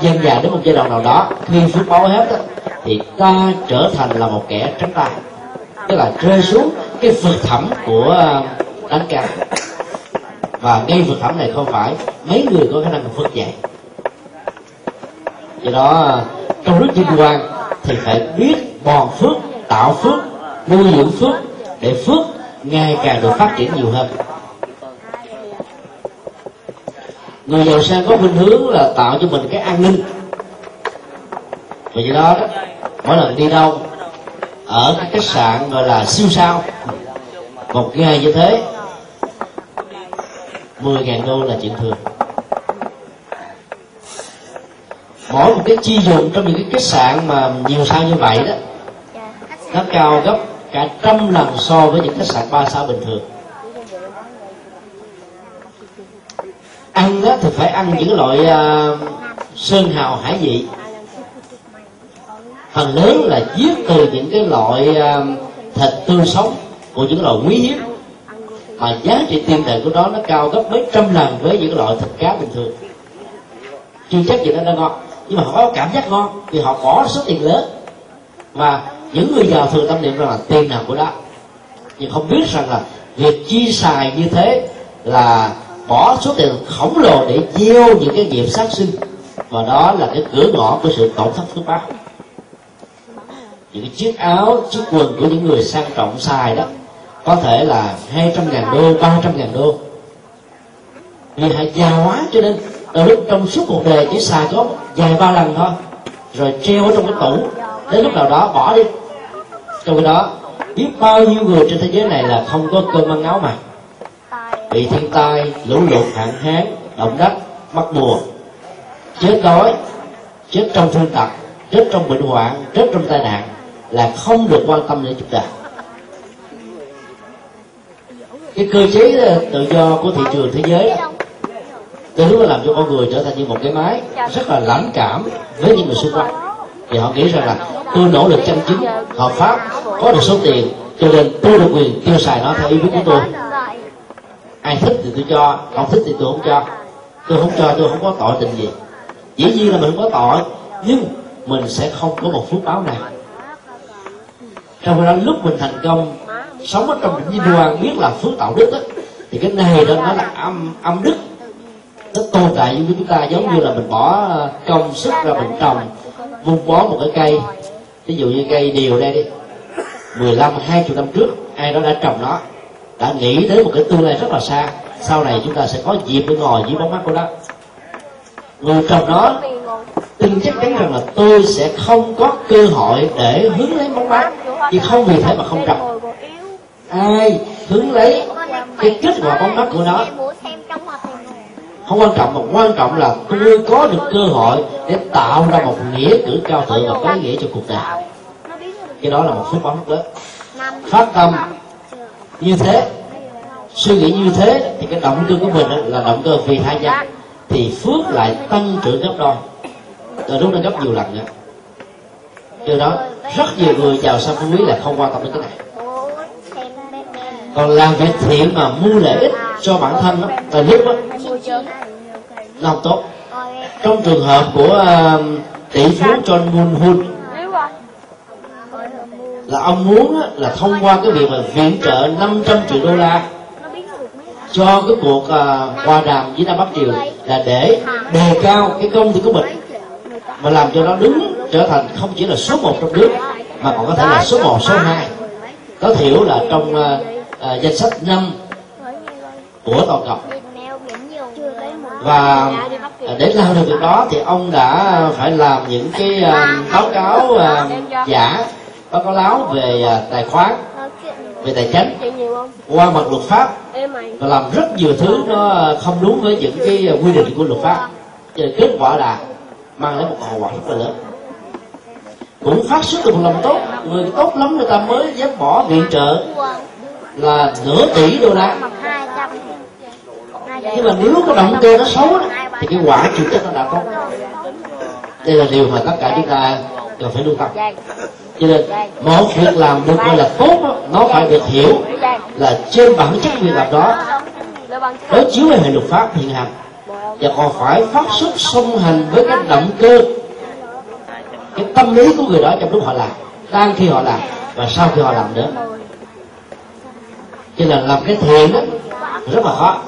dần dà đến một giai đoạn nào đó khi phước báo hết đó, thì ta trở thành là một kẻ trắng tay. Tức là rơi xuống cái vực thẳm của à, đánh cao. Và ngay vực thẳm này không phải mấy người có khả năng vượt dạy do đó à, trong lúc vinh quang thì phải biết bòn phước tạo phước nuôi dưỡng phước để phước ngày càng được phát triển nhiều hơn. Người giàu sang có khuynh hướng là tạo cho mình cái an ninh. Và do đó, mỗi lần đi đâu ở cái khách sạn gọi là siêu sao một ngày như thế 10 ngàn đô là chuyện thường. Mỗi một cái chi dùng trong những cái khách sạn mà nhiều sao như vậy đó nó cao gấp cả trăm lần so với những khách sạn ba sao bình thường. Ăn đó thì phải ăn những loại uh, sơn hào hải vị. Phần lớn là giết từ những cái loại uh, thịt tươi sống của những loại quý hiếm. Mà giá trị tiềm tệ của nó nó cao gấp mấy trăm lần với những loại thịt cá bình thường. Chưa chắc gì nó đã ngon nhưng mà họ có cảm giác ngon vì họ bỏ số tiền lớn. Và những người giàu thường tâm niệm rằng là tiền nào của đó nhưng không biết rằng là việc chi xài như thế là bỏ số tiền khổng lồ để gieo những cái nghiệp sát sinh. Và đó là cái cửa ngõ của sự tổn thất phước báo những chiếc áo, chiếc quần của những người sang trọng xài đó, có thể là 200 ngàn đô 300 ngàn đô. Vì họ già quá cho nên đôi lúc trong suốt cuộc đời chỉ xài có vài ba lần thôi, rồi treo ở trong cái tủ, đến lúc nào đó bỏ đi trong khi đó biết bao nhiêu người trên thế giới này là không có cơm ăn áo mặc. Bị thiên tai, lũ lụt, hạn hán, động đất mất mùa. Chết đói, chết trong thương tật, chết trong bệnh hoạn, chết trong tai nạn là không được quan tâm đến chúng ta. Cái cơ chế ờ, tự do của thị trường thế giới từ lúc làm cho con người trở thành như một cái máy rất là lãnh cảm với những người xung quanh thì họ nghĩ rằng là tôi nỗ lực chân chính hợp pháp có được số tiền cho nên tôi được quyền tiêu xài nó theo ý muốn của tôi. Ai thích thì tôi cho không thích thì tôi không cho. Tôi không cho tôi không có tội tình gì. Dĩ nhiên là mình không có tội nhưng mình sẽ không có một phước báo nào trong khi đó lúc mình thành công sống ở trong những vinh quang biết là phước tạo đức đó, thì cái này đó nó là âm âm đức. Nó tồn tại với chúng ta giống như là mình bỏ ờ, công sức ra mình trồng vun bón một cái cây. Ví dụ như cây điều đây đi. 15 20 năm trước, ai đó đã trồng nó, đã nghĩ tới một cái tương lai rất là xa. Sau này chúng ta sẽ có dịp để ngồi dưới bóng mắt của nó. Người trồng nó, tin chắc chắn rằng là tôi sẽ không có cơ hội để hướng lấy bóng mát chứ không vì thế mà không trồng. Ai hướng lấy cái kết quả bóng mắt của nó? Không quan trọng, mà quan trọng là tôi có được cơ hội để tạo ra một nghĩa cử cao thượng và có ý nghĩa cho cuộc đời. Cái đó là một phước báo lớn phát tâm. Như thế. Suy nghĩ như thế thì cái động cơ của mình là động cơ vì hai nhân. Thì phước lại tăng trưởng gấp đôi. Từ lúc nó gấp nhiều lần nữa. Do đó, rất nhiều người chào sang phú quý là không quan tâm đến cái này. Còn làm việc thiện mà mua lợi ích cho bản thân đó, là lúc đó là tốt. Trong trường hợp của uh, tỷ phú John Moon Hun là ông muốn là thông qua cái việc mà viện trợ 500 triệu đô la cho cái cuộc uh, hòa đàm với Nam Bắc Triều là để đề cao cái công ty của mình mà làm cho nó đứng trở thành không chỉ là số một trong nước mà còn có thể là số một số hai. Có thiểu là trong uh, uh, danh sách năm của toàn cầu và để làm được việc đó thì ông đã phải làm những cái à, báo cáo à, giả, báo cáo láo về à, tài khoản về tài chính, qua mặt luật pháp và làm rất nhiều thứ nó không đúng với những cái quy định của luật pháp. Cho nên kết quả là mang lại một hậu quả rất là lớn. Cũng phát xuất từ một lòng tốt. Người tốt lắm người ta mới dám bỏ viện trợ là nửa tỷ đô la nhưng mà nếu cái động cơ nó xấu đó, thì cái quả chịu chất nó đã có. Đây là điều mà tất cả chúng ta cần phải lưu tâm. Cho nên một việc làm được gọi là tốt đó, nó phải được hiểu là trên bản chất việc làm đó đối chiếu với hệ luật pháp hiện hành. Và còn phải phát xuất song hành với cái động cơ cái tâm lý của người đó trong lúc họ làm đang khi họ làm và sau khi họ làm nữa. Cho nên làm cái thiện đó rất là khó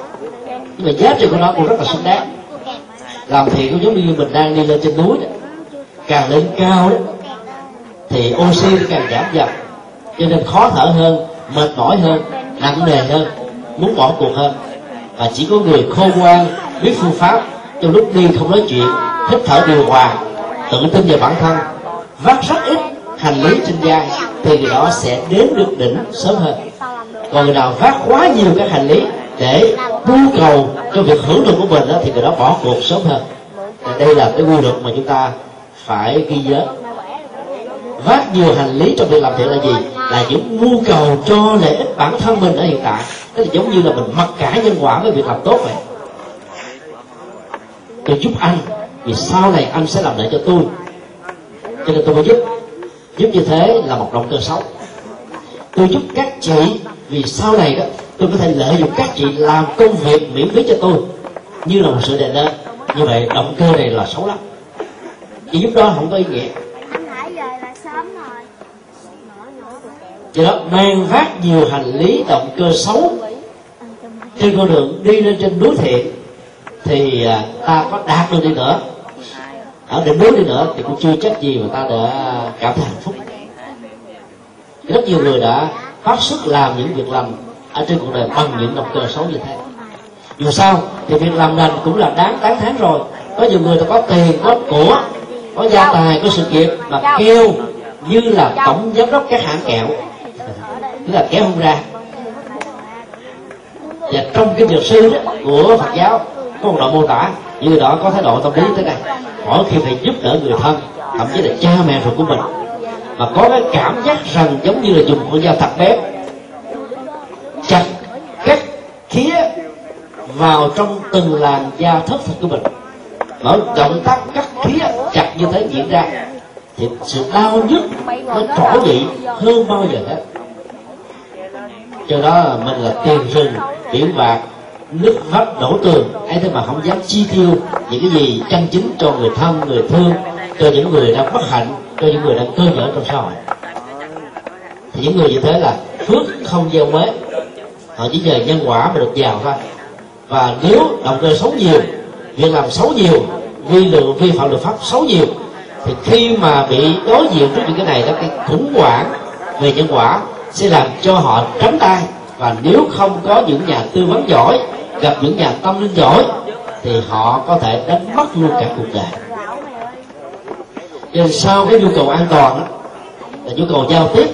nhưng mà giá trị của nó cũng rất là xứng đáng. Làm thiện cũng giống như mình đang đi lên trên núi đó. Càng lên cao đó, thì oxy càng giảm dần. Cho nên khó thở hơn, mệt mỏi hơn, nặng nề hơn, muốn bỏ cuộc hơn. Và chỉ có người khôn ngoan, biết phương pháp, trong lúc đi không nói chuyện, hít thở điều hòa, tự tin về bản thân, vác rất ít hành lý trên vai thì người đó sẽ đến được đỉnh sớm hơn. Còn người nào vác quá nhiều các hành lý để mưu cầu cho việc hưởng được của mình đó, thì người đó bỏ cuộc sớm hơn. Đây là cái quy luật mà chúng ta phải ghi nhớ. Vác nhiều hành lý trong việc làm thiện là gì? Là những mưu cầu cho lợi ích bản thân mình ở hiện tại. Tức là giống như là mình mặc cả nhân quả với việc làm tốt vậy. Tôi giúp anh vì sau này anh sẽ làm lại cho tôi. Cho nên tôi mới giúp. Giúp như thế là một động cơ xấu. Tôi giúp các chị vì sau này đó tôi có thể lợi dụng các chị làm công việc miễn phí cho tôi. Như là một sự đền ơn. Như vậy, động cơ này là xấu lắm. Chỉ giúp đó không có ý nghĩa. Do đó, mang vác nhiều hành lý động cơ xấu. Trên con đường đi lên trên núi thiện, thì à, ta có đạt được đi nữa. Ở đỉnh núi đi nữa thì cũng chưa chắc gì mà ta đã cảm thấy hạnh phúc. Rất nhiều người đã phát sức làm những việc làm ở trên cuộc đời bằng những động cơ xấu như thế. Dù sao thì việc làm lành cũng là đáng tán thán rồi. Có nhiều người ta có tiền có của có gia tài có sự nghiệp mà kêu như là tổng giám đốc các hãng kẹo. Tức là kéo không ra. Và trong kinh dược sư đó, của phật giáo có một đoạn mô tả người đó có thái độ tâm lý thế này. Mỗi khi phải giúp đỡ người thân thậm chí là cha mẹ ruột của mình mà có cái cảm giác rằng giống như là dùng con dao thật bén chặt cắt khía vào trong từng làn da thất thịt của mình. Mỗi động tác cắt khía chặt như thế diễn ra thì sự đau nhức nó trỗi dậy hơn bao giờ hết. Cho đó mình là tiền rừng biển bạc, nước vắt đổ tường, ấy thế mà không dám chi tiêu những cái gì chân chính cho người thân, người thương, cho những người đang bất hạnh, cho những người đang cơ nhở trong xã hội. Thì những người như thế là phước không gieo mới họ chỉ nhờ nhân quả mà được giàu thôi. Và nếu động cơ xấu nhiều, việc làm xấu nhiều, vi lượng vi phạm luật pháp xấu nhiều, thì khi mà bị đối diện với những cái này đó, cái khủng hoảng về nhân quả sẽ làm cho họ tránh tay. Và nếu không có những nhà tư vấn giỏi, gặp những nhà tâm linh giỏi, thì họ có thể đánh mất luôn cả cuộc đời. Nên sau cái nhu cầu an toàn là nhu cầu giao tiếp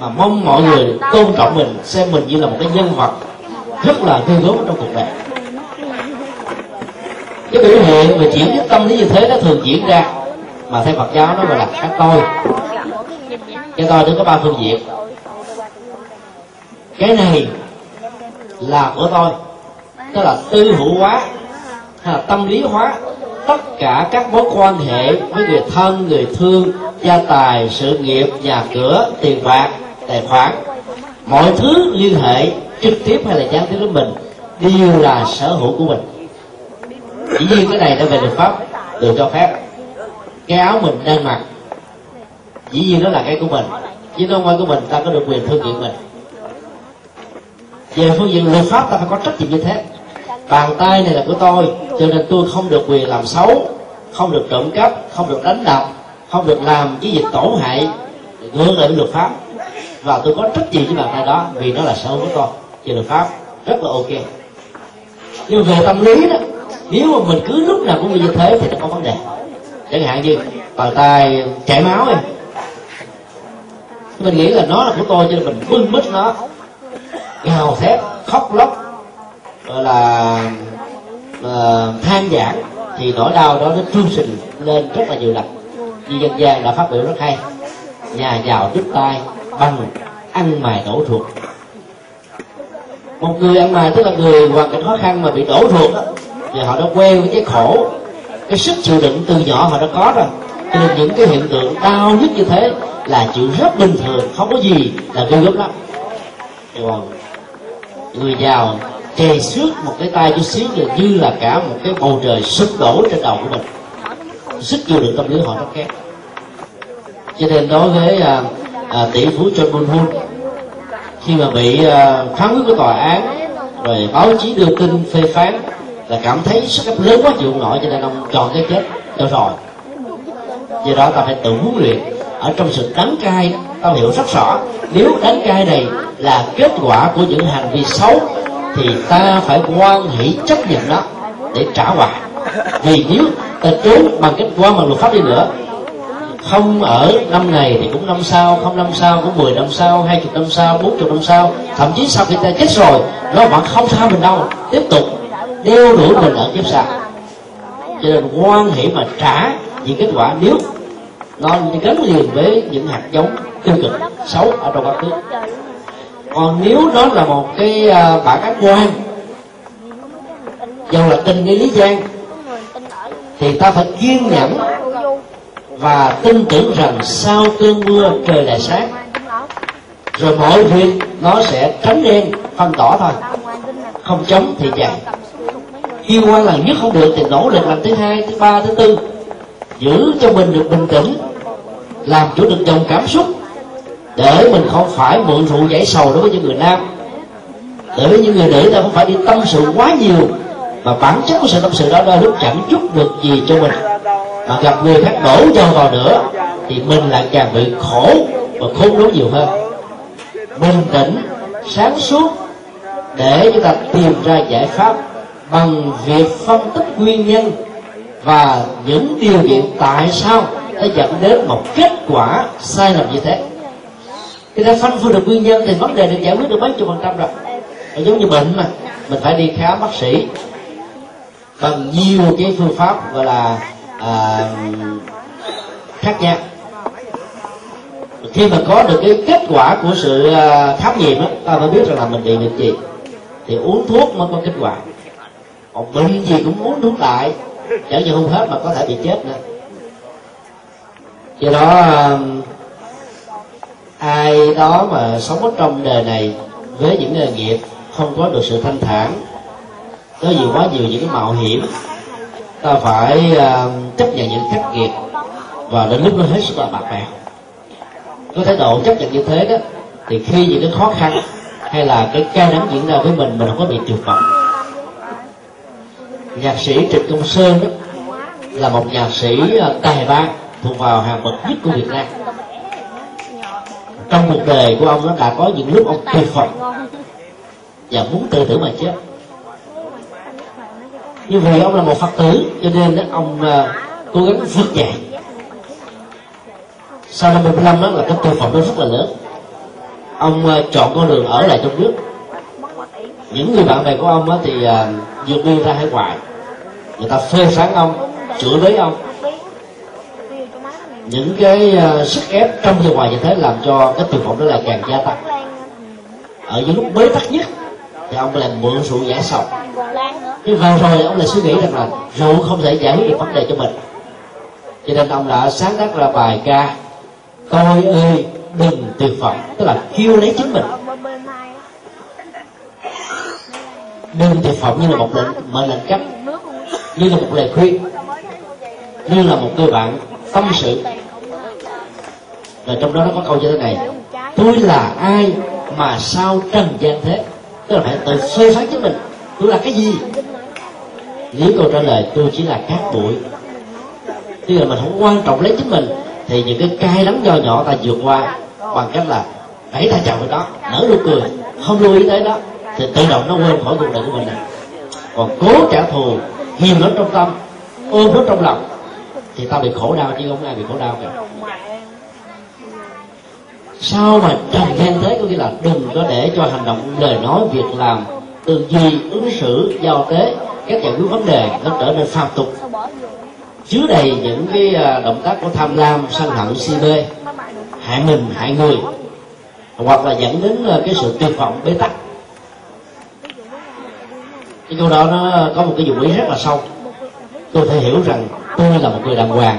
mà mong mọi người tôn trọng mình, xem mình như là một cái nhân vật rất là thương gớm trong cuộc đời. Cái biểu hiện về chuyển nhất tâm lý như thế nó thường diễn ra mà theo Phật giáo nó gọi là cái tôi. Cái tôi nó có ba phương diện. Cái này là của tôi, tức là tư hữu hóa hay là tâm lý hóa tất cả các mối quan hệ với người thân, người thương, gia tài, sự nghiệp, nhà cửa, tiền bạc tài khoản. Mọi thứ liên hệ trực tiếp hay là gián tiếp với mình đều là sở hữu của mình. Chỉ riêng cái này đã về luật pháp, được cho phép. Cái áo mình đang mặc, dĩ nhiên đó là cái của mình, chứ không phải của mình, ta có được quyền thương kiện mình. Về phương diện luật pháp, ta phải có trách nhiệm như thế. Bàn tay này là của tôi, cho nên tôi không được quyền làm xấu, không được trộm cắp, không được đánh đập, không được làm cái gì tổn hại. Ngược lại với luật pháp và tôi có trách nhiệm với bàn tay đó vì nó là sở hữu của tôi về luật pháp rất là ok. Nhưng về tâm lý đó nếu mà mình cứ lúc nào cũng như thế thì nó có vấn đề. Chẳng hạn như bàn tay chảy máu ấy mình nghĩ là nó là của tôi cho nên mình bưng mít nó. Gào thét khóc lóc gọi là uh, than giảng. Thì nỗi đau đó nó trương sinh lên rất là nhiều lần. Như dân gian đã phát biểu rất hay. Nhà giàu đứt tay bằng ăn mài đổ thuộc. Một người ăn mài tức là người hoàn cảnh khó khăn mà bị đổ thuộc đó thì họ đã quen với cái khổ cái sức chịu đựng từ nhỏ họ đã có rồi. Cho nên những cái hiện tượng đau nhất như thế là chuyện rất bình thường không có gì là ghê gớm lắm. Còn người giàu chè xước một cái tay chút xíu thì như là cả một cái bầu trời sụp đổ trên đầu của mình. Sức chịu đựng tâm lý họ rất kém. Cho nên đối với uh, à, tỷ phú John Moon khi mà bị à, phán quyết của tòa án rồi báo chí đưa tin phê phán là cảm thấy sức ép lớn quá chịu nổi cho nên ông chọn cái chết cho rồi. Do đó ta phải tự huấn luyện. Ở trong sự đắng cay ta hiểu rất rõ nếu đắng cay này là kết quả của những hành vi xấu thì ta phải quan hỷ chấp nhận nó để trả hòa vì nếu ta trốn bằng cách quan bằng luật pháp đi nữa không ở năm này thì cũng năm sau, không năm sau cũng 10 năm sau, hai chục năm sau, bốn chục năm sau. Thậm chí sau khi ta chết rồi, nó vẫn không tha mình đâu. Tiếp tục đeo đuổi mình ở kiếp sau. Cho nên quan hệ mà trả những kết quả nếu nó gắn liền với những hạt giống tiêu cực, xấu ở trong quá khứ. Còn nếu nó là một cái à, bản án quan dầu là tình nghĩa lý gian, thì ta phải kiên nhẫn và tin tưởng rằng sau cơn mưa trời lại sáng, rồi mọi việc nó sẽ trắng đen phân tỏ thôi. Không chống thì chạy yêu qua lần nhất không được thì nỗ lực lần thứ hai, thứ ba, thứ tư. Giữ cho mình được bình tĩnh, làm chủ được dòng cảm xúc, để mình không phải mượn rượu giải sầu đối với những người nam. Để với những người nữ, ta không phải đi tâm sự quá nhiều và bản chất của sự tâm sự đó đôi lúc chẳng chút được gì cho mình mà gặp người khác đổ cho vào nữa, thì mình lại càng bị khổ và khốn đốn nhiều hơn. Bình tĩnh, sáng suốt, để chúng ta tìm ra giải pháp bằng việc phân tích nguyên nhân và những điều kiện tại sao nó dẫn đến một kết quả sai lầm như thế. Khi ta phân phương được nguyên nhân thì vấn đề được giải quyết được mấy chục phần trăm rồi. Giống như bệnh mà, mình phải đi khám bác sĩ bằng nhiều cái phương pháp gọi là à, khác nhau khi mà có được cái kết quả của sự ờ, khám nghiệm đó, ta mới biết rằng là mình bị bệnh gì. Thì uống thuốc mới có kết quả. Còn bệnh gì cũng uống thuốc lại chẳng như không hết mà có thể bị chết nữa. Do đó ai đó mà sống ở trong đời này với những nghề nghiệp không có được sự thanh thản có nhiều quá nhiều những cái mạo hiểm ta phải uh, chấp nhận những khắc nghiệt và đến lúc nó hết sức là bạc bèo có thái độ chấp nhận như thế đó thì khi những cái khó khăn hay là cái ca đắng diễn ra với mình mình không có bị tuyệt vọng nhạc sĩ trịnh công sơn đó là một nhạc sĩ ờ, tài ba thuộc vào hàng bậc nhất của việt nam. Trong cuộc đời của ông nó đã có những lúc ông tuyệt vọng và muốn tự tử mà chết như vậy ông là một phật tử cho nên đó, ông uh, cố gắng vượt dậy sau năm 55 đó là cái tuyệt phẩm nó rất là lớn. Ông uh, chọn con đường ở lại trong nước. Những người bạn bè của ông thì uh, vượt biên ra hải ngoại. Người ta phê phán ông chửi bới ông. Những cái uh, sức ép trong và ngoài như thế làm cho cái tiêu phẩm đó lại càng gia tăng. Ở những lúc bế tắc nhất thì ông lại mượn rượu giải sầu nhưng vào rồi ông lại suy nghĩ rằng là rượu không thể giải quyết được vấn đề cho mình. Cho nên ông đã sáng tác ra bài ca tôi ơi đừng tuyệt vọng. Tức là kêu lấy chính mình. Đừng tuyệt vọng như là một lệnh mệnh lệnh cấp như là một lời khuyên như là một người bạn tâm sự. Và trong đó nó có câu như thế này tôi là ai mà sao trần gian thế tức là phải tự phê phán chính mình. Tôi là cái gì? Nếu câu trả lời tôi chỉ là cát bụi, tức là mình không quan trọng lấy chính mình, thì những cái cay đắng nho nhỏ ta vượt qua bằng cách là đẩy ta chào với đó, nở nụ cười, không lưu ý tới đó, thì tự động nó quên khỏi cuộc đời của mình này còn cố trả thù hiềm nó trong tâm, ôm nó trong lòng, thì ta bị khổ đau chứ không ai bị khổ đau cả sao mà trần gian thế? Có nghĩa là đừng có để cho hành động lời nói, việc làm, tư duy, ứng xử, giao tế, các giải quyết vấn đề nó trở nên phàm tục. Chứa đầy những cái à, động tác của tham lam, sân hận, si mê. Hại mình, hại người. Hoặc là dẫn đến à, cái sự tuyệt vọng, bế tắc. Cái câu đó nó có một cái dụng ý rất là sâu. Tôi phải hiểu rằng tôi là một người đàng hoàng,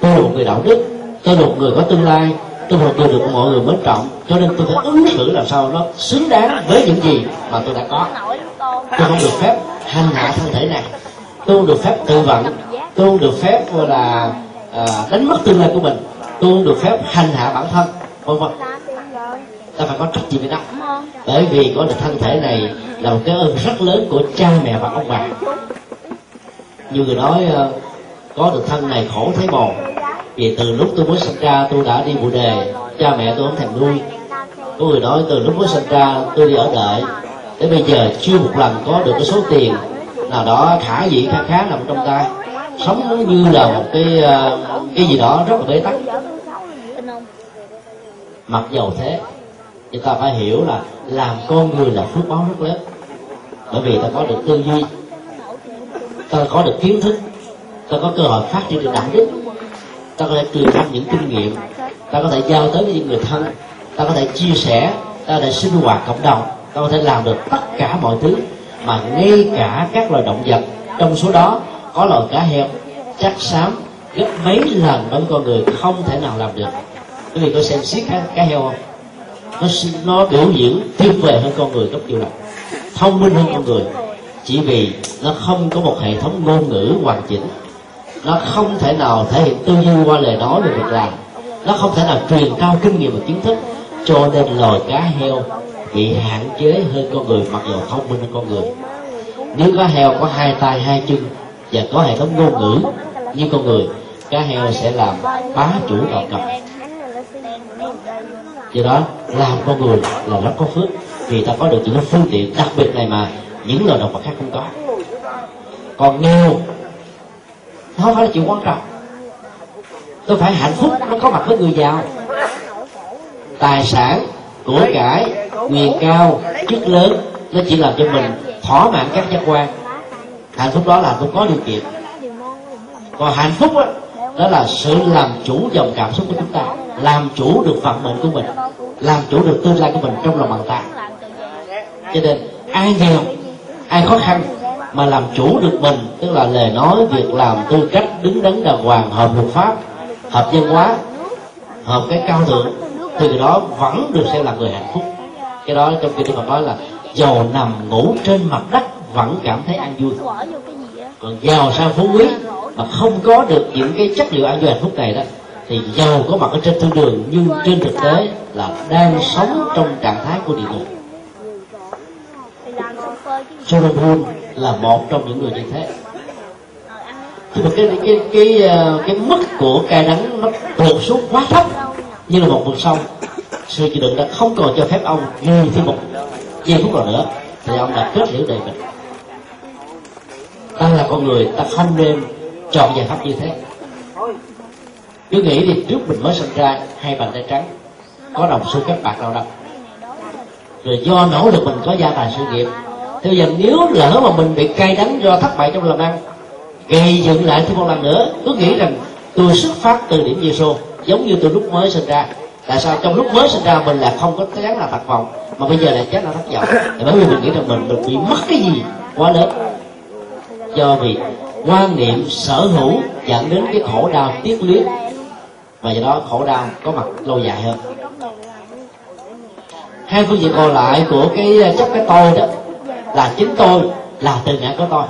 tôi là một người đạo đức, tôi là một người có tương lai tôi là tôi được mọi người mến trọng cho nên tôi phải ứng xử làm sao nó xứng đáng với những gì mà tôi đã có. Tôi không được phép hành hạ thân thể này. Tôi không được phép tự vận. Tôi không được phép là à, đánh mất tương lai của mình. Tôi không được phép hành hạ bản thân. Vân vân. Ta phải có trách nhiệm với đó bởi vì có được thân thể này là một cái ơn rất lớn của cha mẹ và ông bà. Như người nói à, có được thân này khổ thấy bồ. Vì từ lúc tôi mới sinh ra, tôi đã đi bụi đề. Cha mẹ tôi không thèm nuôi. Có người nói từ lúc mới sinh ra, tôi đi ở đợi. Đến bây giờ chưa một lần có được cái số tiền nào đó khả dĩ, khá khá nằm trong tay. Sống nó như là một cái ờ, cái gì đó rất là bế tắc. Mặc dầu thế, chúng ta phải hiểu là làm con người là phước báo rất lớn. Bởi vì ta có được tư duy, ta có được kiến thức ta có cơ hội phát triển được đạo đức. Ta có thể truyền thăm những kinh nghiệm. Ta có thể giao tới với những người thân. Ta có thể chia sẻ. Ta có thể sinh hoạt cộng đồng. Ta có thể làm được tất cả mọi thứ mà ngay cả các loài động vật. Trong số đó có loài cá heo chắc xám gấp mấy lần đối con người không thể nào làm được. Quý vị có xem xiết cá, cá heo không? Nó nó biểu diễn tuyệt vời hơn con người rất nhiều lần. Thông minh hơn con người. Chỉ vì nó không có một hệ thống ngôn ngữ hoàn chỉnh nó không thể nào thể hiện tư duy qua lời nói về việc làm. Nó không thể nào truyền cao kinh nghiệm và kiến thức. Cho nên loài cá heo bị hạn chế hơn con người, mặc dù thông minh hơn con người. Nếu cá heo có hai tay, hai chân và có hệ thống ngôn ngữ như con người, cá heo sẽ làm bá chủ đạo cầm do đó, làm con người là rất có phước vì ta có được những phương tiện đặc biệt này mà những loài động vật khác không có. Còn nghèo nó không phải là chuyện quan trọng. Tôi phải hạnh phúc nó có mặt với người giàu. Tài sản của cải quyền cao chức lớn nó chỉ làm cho mình thỏa mãn các giác quan. Hạnh phúc đó là tôi có điều kiện. Còn hạnh phúc đó, đó là sự làm chủ dòng cảm xúc của chúng ta. Làm chủ được vận mệnh của mình. Làm chủ được tương lai của mình trong lòng bàn tay. Cho nên ai nghèo ai khó khăn mà làm chủ được mình, tức là lời nói, việc làm, tư cách, đứng đắn đàng hoàng, hợp luật pháp, hợp dân hóa, hợp cái cao thượng, thì đó vẫn được xem là người hạnh phúc. Cái đó trong kinh Phật nói là giàu nằm ngủ trên mặt đất vẫn cảm thấy an vui. Còn giàu sang phú quý mà không có được những cái chất liệu an vui hạnh phúc này đó, thì giàu có mặt ở trên thương đường, nhưng trên thực tế là đang sống trong trạng thái của địa ngục. Solomon là một trong những người như thế. Nhưng mà cái cái cái cái ờ, mức của cay đắng nó tuột xuống quá thấp như là một vực sông sự chịu đựng đã không còn cho phép ông như thêm một giây phút nào nữa, thì ông đã kết liễu đời mình. Ta là con người, ta không nên chọn giải pháp như thế. Cứ nghĩ thì trước mình mới sinh ra, hai bàn tay trắng, có đồng xu các bạc nào đâu. Rồi do nỗ lực mình có gia tài sự nghiệp thì giờ nếu lỡ mà mình bị cay đắng do thất bại trong làm ăn, gây dựng lại thêm một lần nữa cứ nghĩ rằng tôi xuất phát từ điểm Giêsu giống như tôi lúc mới sinh ra. Tại sao? Trong lúc mới sinh ra mình là không có chán là thật vọng, mà bây giờ lại chán là thất vọng. Thì bởi vì mình nghĩ rằng mình được bị mất cái gì quá lớn. Do vì quan niệm sở hữu dẫn đến cái khổ đau tiếc luyến và do đó khổ đau có mặt lâu dài hơn. Hai phương diện còn lại của cái ờ, chấp cái tôi đó là chính tôi là từ ngã của tôi.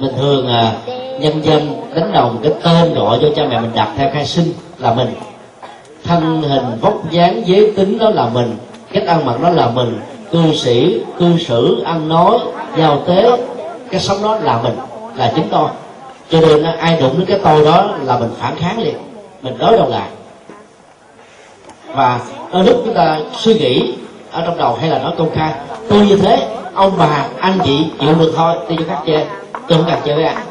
Bình thường à, nhân dân đánh đồng cái tên gọi cho cha mẹ mình đặt theo khai sinh là mình. Thân hình vóc dáng giới tính đó là mình. Cách ăn mặc đó là mình. Cư sĩ cư xử ăn nói giao tế cái sống đó là mình là chính tôi. Cho nên à, ai đụng đến cái tôi đó là mình phản kháng liền. Mình đối đầu lại. Và đôi lúc chúng ta suy nghĩ ở trong đầu hay là nói công khai tôi như thế ông bà anh chị chịu được thôi. Tôi cho khác chơi tôi không cần chơi với ai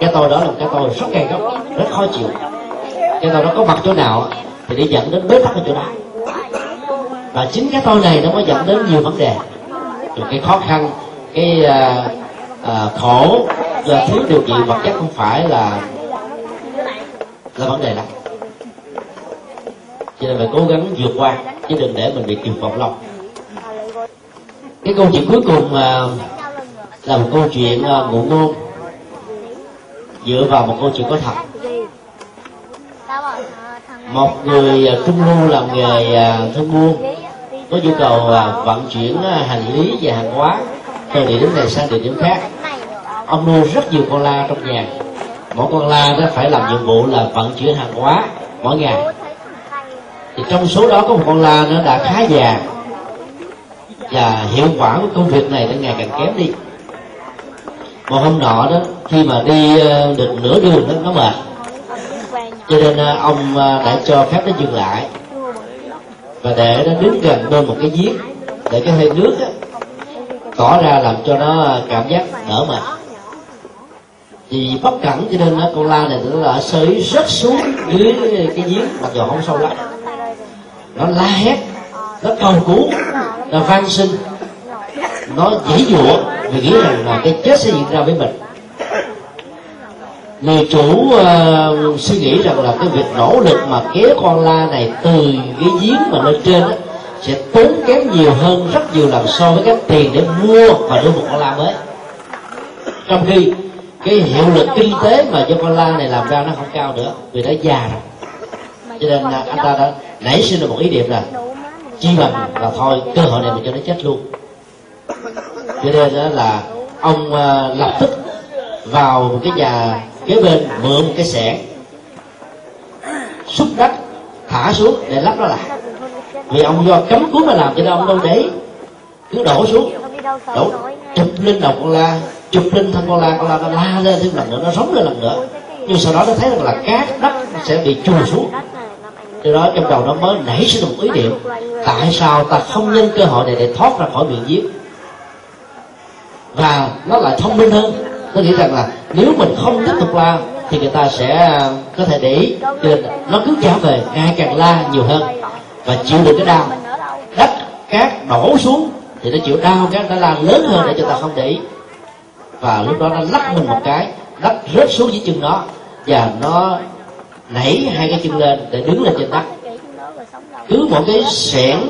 cái tôi đó là cái tôi rất gay góc rất khó chịu. Cái tôi đó có mặt chỗ nào thì để dẫn đến bế tắc ở chỗ đó. Và chính cái tôi này nó mới dẫn đến nhiều vấn đề. Rồi cái khó khăn cái uh, uh, khổ là thiếu điều kiện vật chất không phải là là vấn đề lắm. Cho nên phải cố gắng vượt qua chứ đừng để mình bị tuyệt vọng lòng cái câu chuyện cuối cùng à, là một câu chuyện à, ngụ ngôn. Dựa vào một câu chuyện có thật. Một người à, trung lưu làm nghề thương buôn, có nhu cầu vận chuyển hành lý và hàng hóa từ địa điểm này sang địa điểm khác. Ông nuôi rất nhiều con la trong nhà. Mỗi con la nó phải làm nhiệm vụ là vận chuyển hàng hóa mỗi ngày. Thì trong số đó có một con la nó đã khá già và hiệu quả của công việc này nó ngày càng kém đi. Một hôm nọ đó khi mà đi ờ, được nửa đường nó nó mệt cho nên ờ, ông ờ, đã cho phép nó dừng lại. Và để nó đứng gần bên một cái giếng để cái hơi nước đó, tỏ ra làm cho nó cảm giác đỡ mệt. Vì bất cẩn cho nên nó con la này nó là sới rất xuống dưới cái giếng mặc dù không sâu lắm. Nó la hét nó cầu cứu nó van xin. Nó dễ dụa vì nghĩ rằng là cái chết sẽ diễn ra với mình. Người chủ uh, suy nghĩ rằng là cái việc nỗ lực mà kéo con la này từ cái giếng mà lên trên đó, sẽ tốn kém nhiều hơn rất nhiều lần so với cái tiền để mua và đưa một con la mới. Trong khi cái hiệu lực kinh tế mà cho con la này làm ra nó không cao nữa vì nó già rồi. Cho nên là anh ta đã nảy sinh được một ý niệm là chi bằng là thôi cơ hội này mình cho nó chết luôn. Cho nên đó là ông uh, lập tức vào cái nhà kế bên mượn một cái xẻng xúc đất thả xuống để lắp nó lại. Vì ông do cấm cuốn mà làm cho nên ông đâu đấy cứ đổ xuống. Đổ chụp lên đầu con la chụp lên thân con la con la nó la lên thêm lần nữa nó sống lên lần nữa. Nhưng sau đó nó thấy rằng là cát đất sẽ bị chùi xuống từ đó trong đầu nó mới nảy sinh một ý niệm. Tại sao ta không nhân cơ hội này để thoát ra khỏi miệng giếng? Và nó lại thông minh hơn. Nó nghĩ rằng là nếu mình không tiếp tục la, thì người ta sẽ à, có thể để ý cho nên nó cứ trả về ngày càng la nhiều hơn và chịu được cái đau. Đất cát đổ xuống thì nó chịu đau cái nó la lớn hơn để cho ta không để ý. Và lúc đó nó lắc mình một cái, đất rớt xuống dưới chân nó và nó nảy hai cái chân lên để đứng lên trên đất. Cứ một cái xẻng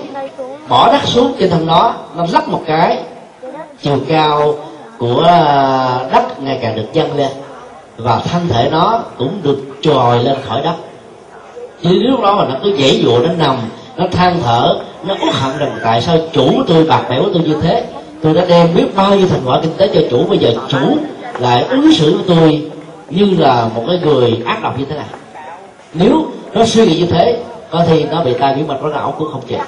bỏ đất xuống trên thân nó nó lắc một cái. Chiều cao của đất ngày càng được dâng lên và thân thể nó cũng được trồi lên khỏi đất. Chứ lúc đó mà nó cứ dễ dụa, nó nằm, nó than thở, nó uất hận rằng tại sao chủ tôi bạc bẽo tôi như thế? Tôi đã đem biết bao nhiêu thành quả kinh tế cho chủ, bây giờ chủ lại ứng xử với tôi như là một cái người ác độc như thế này nếu nó suy nghĩ như thế có thì nó bị tai biến mạch máu não cũng không chịu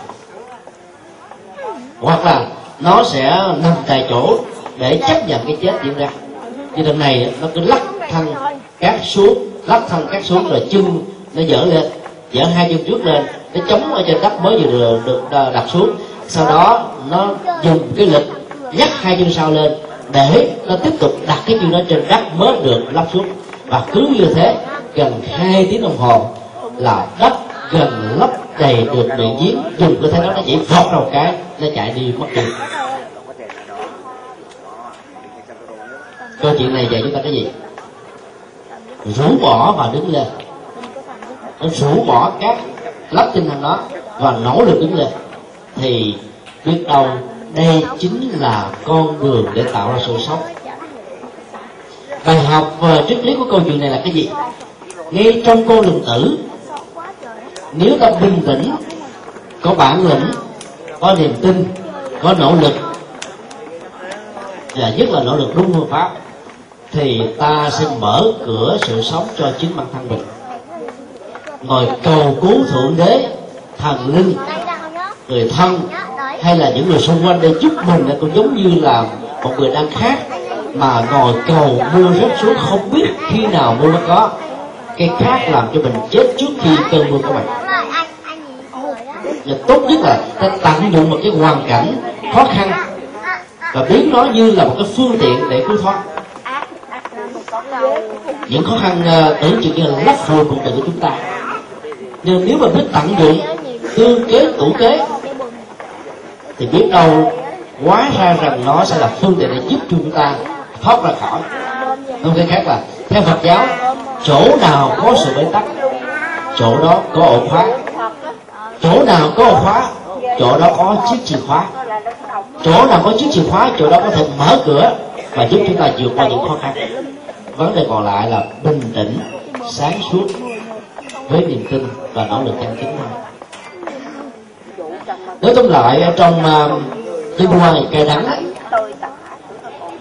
hoặc là nó sẽ nằm tại chỗ để chấp nhận cái chết diễn ra. Như lần này nó cứ lắc thân cát xuống lắc thân cát xuống rồi chân nó dở lên dở hai chân trước lên nó chống ở trên đất mới vừa được, được đặt xuống. Sau đó nó dùng cái lực nhắc hai chân sau lên để nó tiếp tục đặt cái chân nó trên đất mới được lắp xuống. Và cứ như thế gần hai tiếng đồng hồ là đất gần lấp đầy được miệng giếng. Dùng cơ thể đó nó chỉ vọt đầu cái, nó chạy đi mất đi câu chuyện này dạy chúng ta cái gì? Rũ bỏ và đứng lên. Nó rũ bỏ các lấp tinh thần đó và nỗ lực đứng lên. Thì biết đâu đây chính là con đường để tạo ra sự sống. Bài học và triết lý của câu chuyện này là cái gì? Ngay trong cô lục tử, nếu ta bình tĩnh, có bản lĩnh, có niềm tin, có nỗ lực, và nhất là nỗ lực đúng phương pháp, thì ta sẽ mở cửa sự sống cho chính bản thân mình. Ngồi cầu cứu thượng đế, thần linh, người thân, hay là những người xung quanh để giúp mình cũng giống như là một người đang khác mà ngồi cầu mưa rớt xuống không biết khi nào mưa nó có cái khác làm cho mình chết trước khi cơn mưa của bạn và tốt nhất là ta tận dụng một cái hoàn cảnh khó khăn và biến nó như là một cái phương tiện để cứu thoát. Những khó khăn uh, tưởng chừng như là lắc hồi cuộc đời của chúng ta. Nhưng nếu mà biết tận dụng tương kế tủ kế thì biết đâu hóa ra rằng nó sẽ là phương tiện để giúp chúng ta thoát ra khỏi. Không cái khác là theo phật giáo chỗ nào có sự bế tắc chỗ đó có ổ khóa. Chỗ nào có ổ khóa chỗ đó có chiếc chìa khóa. Chỗ nào có chiếc chìa khóa chỗ đó có thể mở cửa và giúp chúng ta vượt qua những khó khăn. Vấn đề còn lại là bình tĩnh sáng suốt với niềm tin và nỗ lực chân chính. Thôi nói tóm lại trong uh, liên quan cây đắng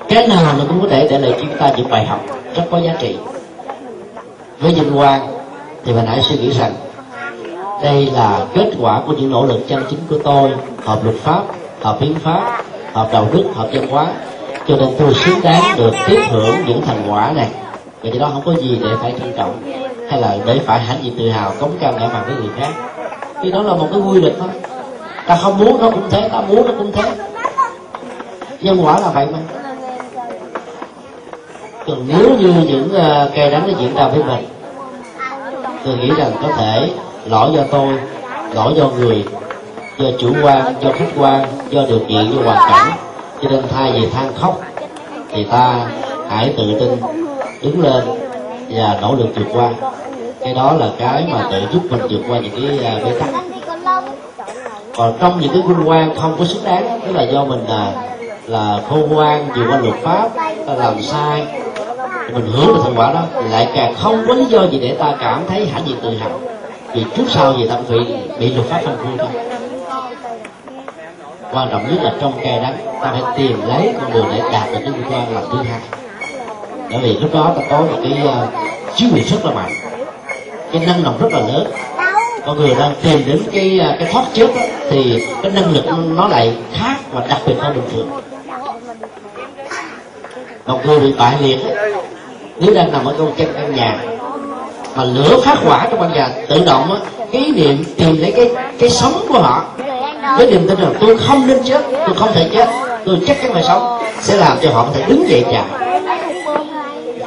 cái nào nó cũng có thể để lại chúng ta những bài học rất có giá trị. Với vinh quang thì mình hãy suy nghĩ rằng đây là kết quả của những nỗ lực chân chính của tôi, hợp luật pháp, hợp hiến pháp, hợp đạo đức, hợp văn hóa. Cho nên tôi xứng đáng được tiếp hưởng những thành quả này. Và do đó không có gì để phải trân trọng hay là để phải hãnh diện tự hào cống cao ngã mặt với người khác. Thì đó là một cái quy luật thôi. Ta không muốn nó cũng thế, ta muốn nó cũng thế. Nhân quả là vậy mà nếu như những uh, cây đắng nó diễn ra với mình tôi nghĩ rằng có thể lỗi do tôi lỗi do người do chủ quan do khách quan do điều kiện do hoàn cảnh. Cho nên thay vì than khóc thì ta hãy tự tin đứng lên và nỗ lực vượt qua. Cái đó là cái mà tự giúp mình vượt qua những cái ờ, bế tắc. Còn trong những cái vinh quang không có xứng đáng tức là do mình là là khôn ngoan vượt qua luật pháp ta làm sai mình hưởng được thành quả đó lại càng không có lý do gì để ta cảm thấy hãnh diện tự hào. Vì trước sau gì ta cũng bị bị luật pháp phân phui thôi. Quan trọng nhất là trong cay đắng ta phải tìm lấy con đường để đạt được cái vinh quang lần thứ hai. Bởi vì lúc đó ta có một cái ờ, uh, chiến lược rất là mạnh. Cái năng động rất là lớn. Con người đang tìm đến cái uh, cái thoát chết đó, thì cái năng lực nó lại khác và đặc biệt hơn bình thường. Một người bị bại liệt nếu đang nằm ở trong chân căn nhà mà lửa phát hỏa trong căn nhà tự động á ý niệm tìm lấy cái cái sống của họ. Với niềm tin rằng tôi không nên chết tôi không thể chết tôi chắc chắn phải sống sẽ làm cho họ có thể đứng dậy chạy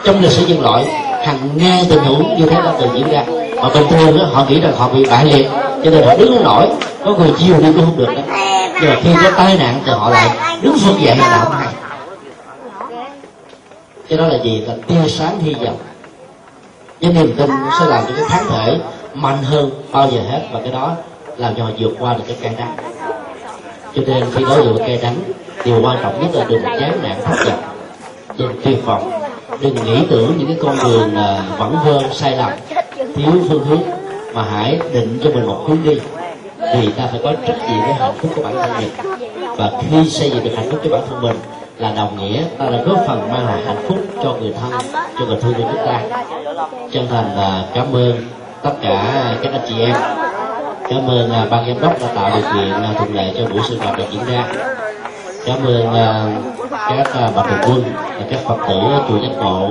trong lịch sử nhân loại hàng ngàn tình huống như thế đã từng diễn ra. Mà bình thường đó, họ nghĩ rằng họ bị bại liệt cho nên họ đứng không nổi có người chiều đi cũng không được đó. Nhưng mà khi có tai nạn thì họ lại đứng vực dậy là không hay cái đó là gì? Là tia sáng hy vọng. Với niềm tin sẽ làm cho cái kháng thể mạnh hơn bao giờ hết. Và cái đó làm cho họ vượt qua được cái cay đắng. Cho nên khi đối diện cay đắng điều quan trọng nhất là đừng chán nản thất vọng. Đừng tuyệt vọng. Đừng nghĩ tưởng những cái con đường uh, vẩn vơ sai lầm thiếu phương hướng. Mà hãy định cho mình một hướng đi. Vì ta phải có trách nhiệm với hạnh phúc của bản thân mình. Và khi xây dựng được hạnh phúc cho bản thân mình là đồng nghĩa, ta đã góp phần mang lại hạnh phúc cho người thân, cho người thương của chúng ta. Chân thành là cảm ơn tất cả các anh chị em. Cảm ơn à, ban giám đốc đã tạo điều kiện à, thuận lợi cho buổi sinh hoạt được diễn ra. Cảm ơn à, các bậc thượng quân và các phật tử chùa giác ngộ.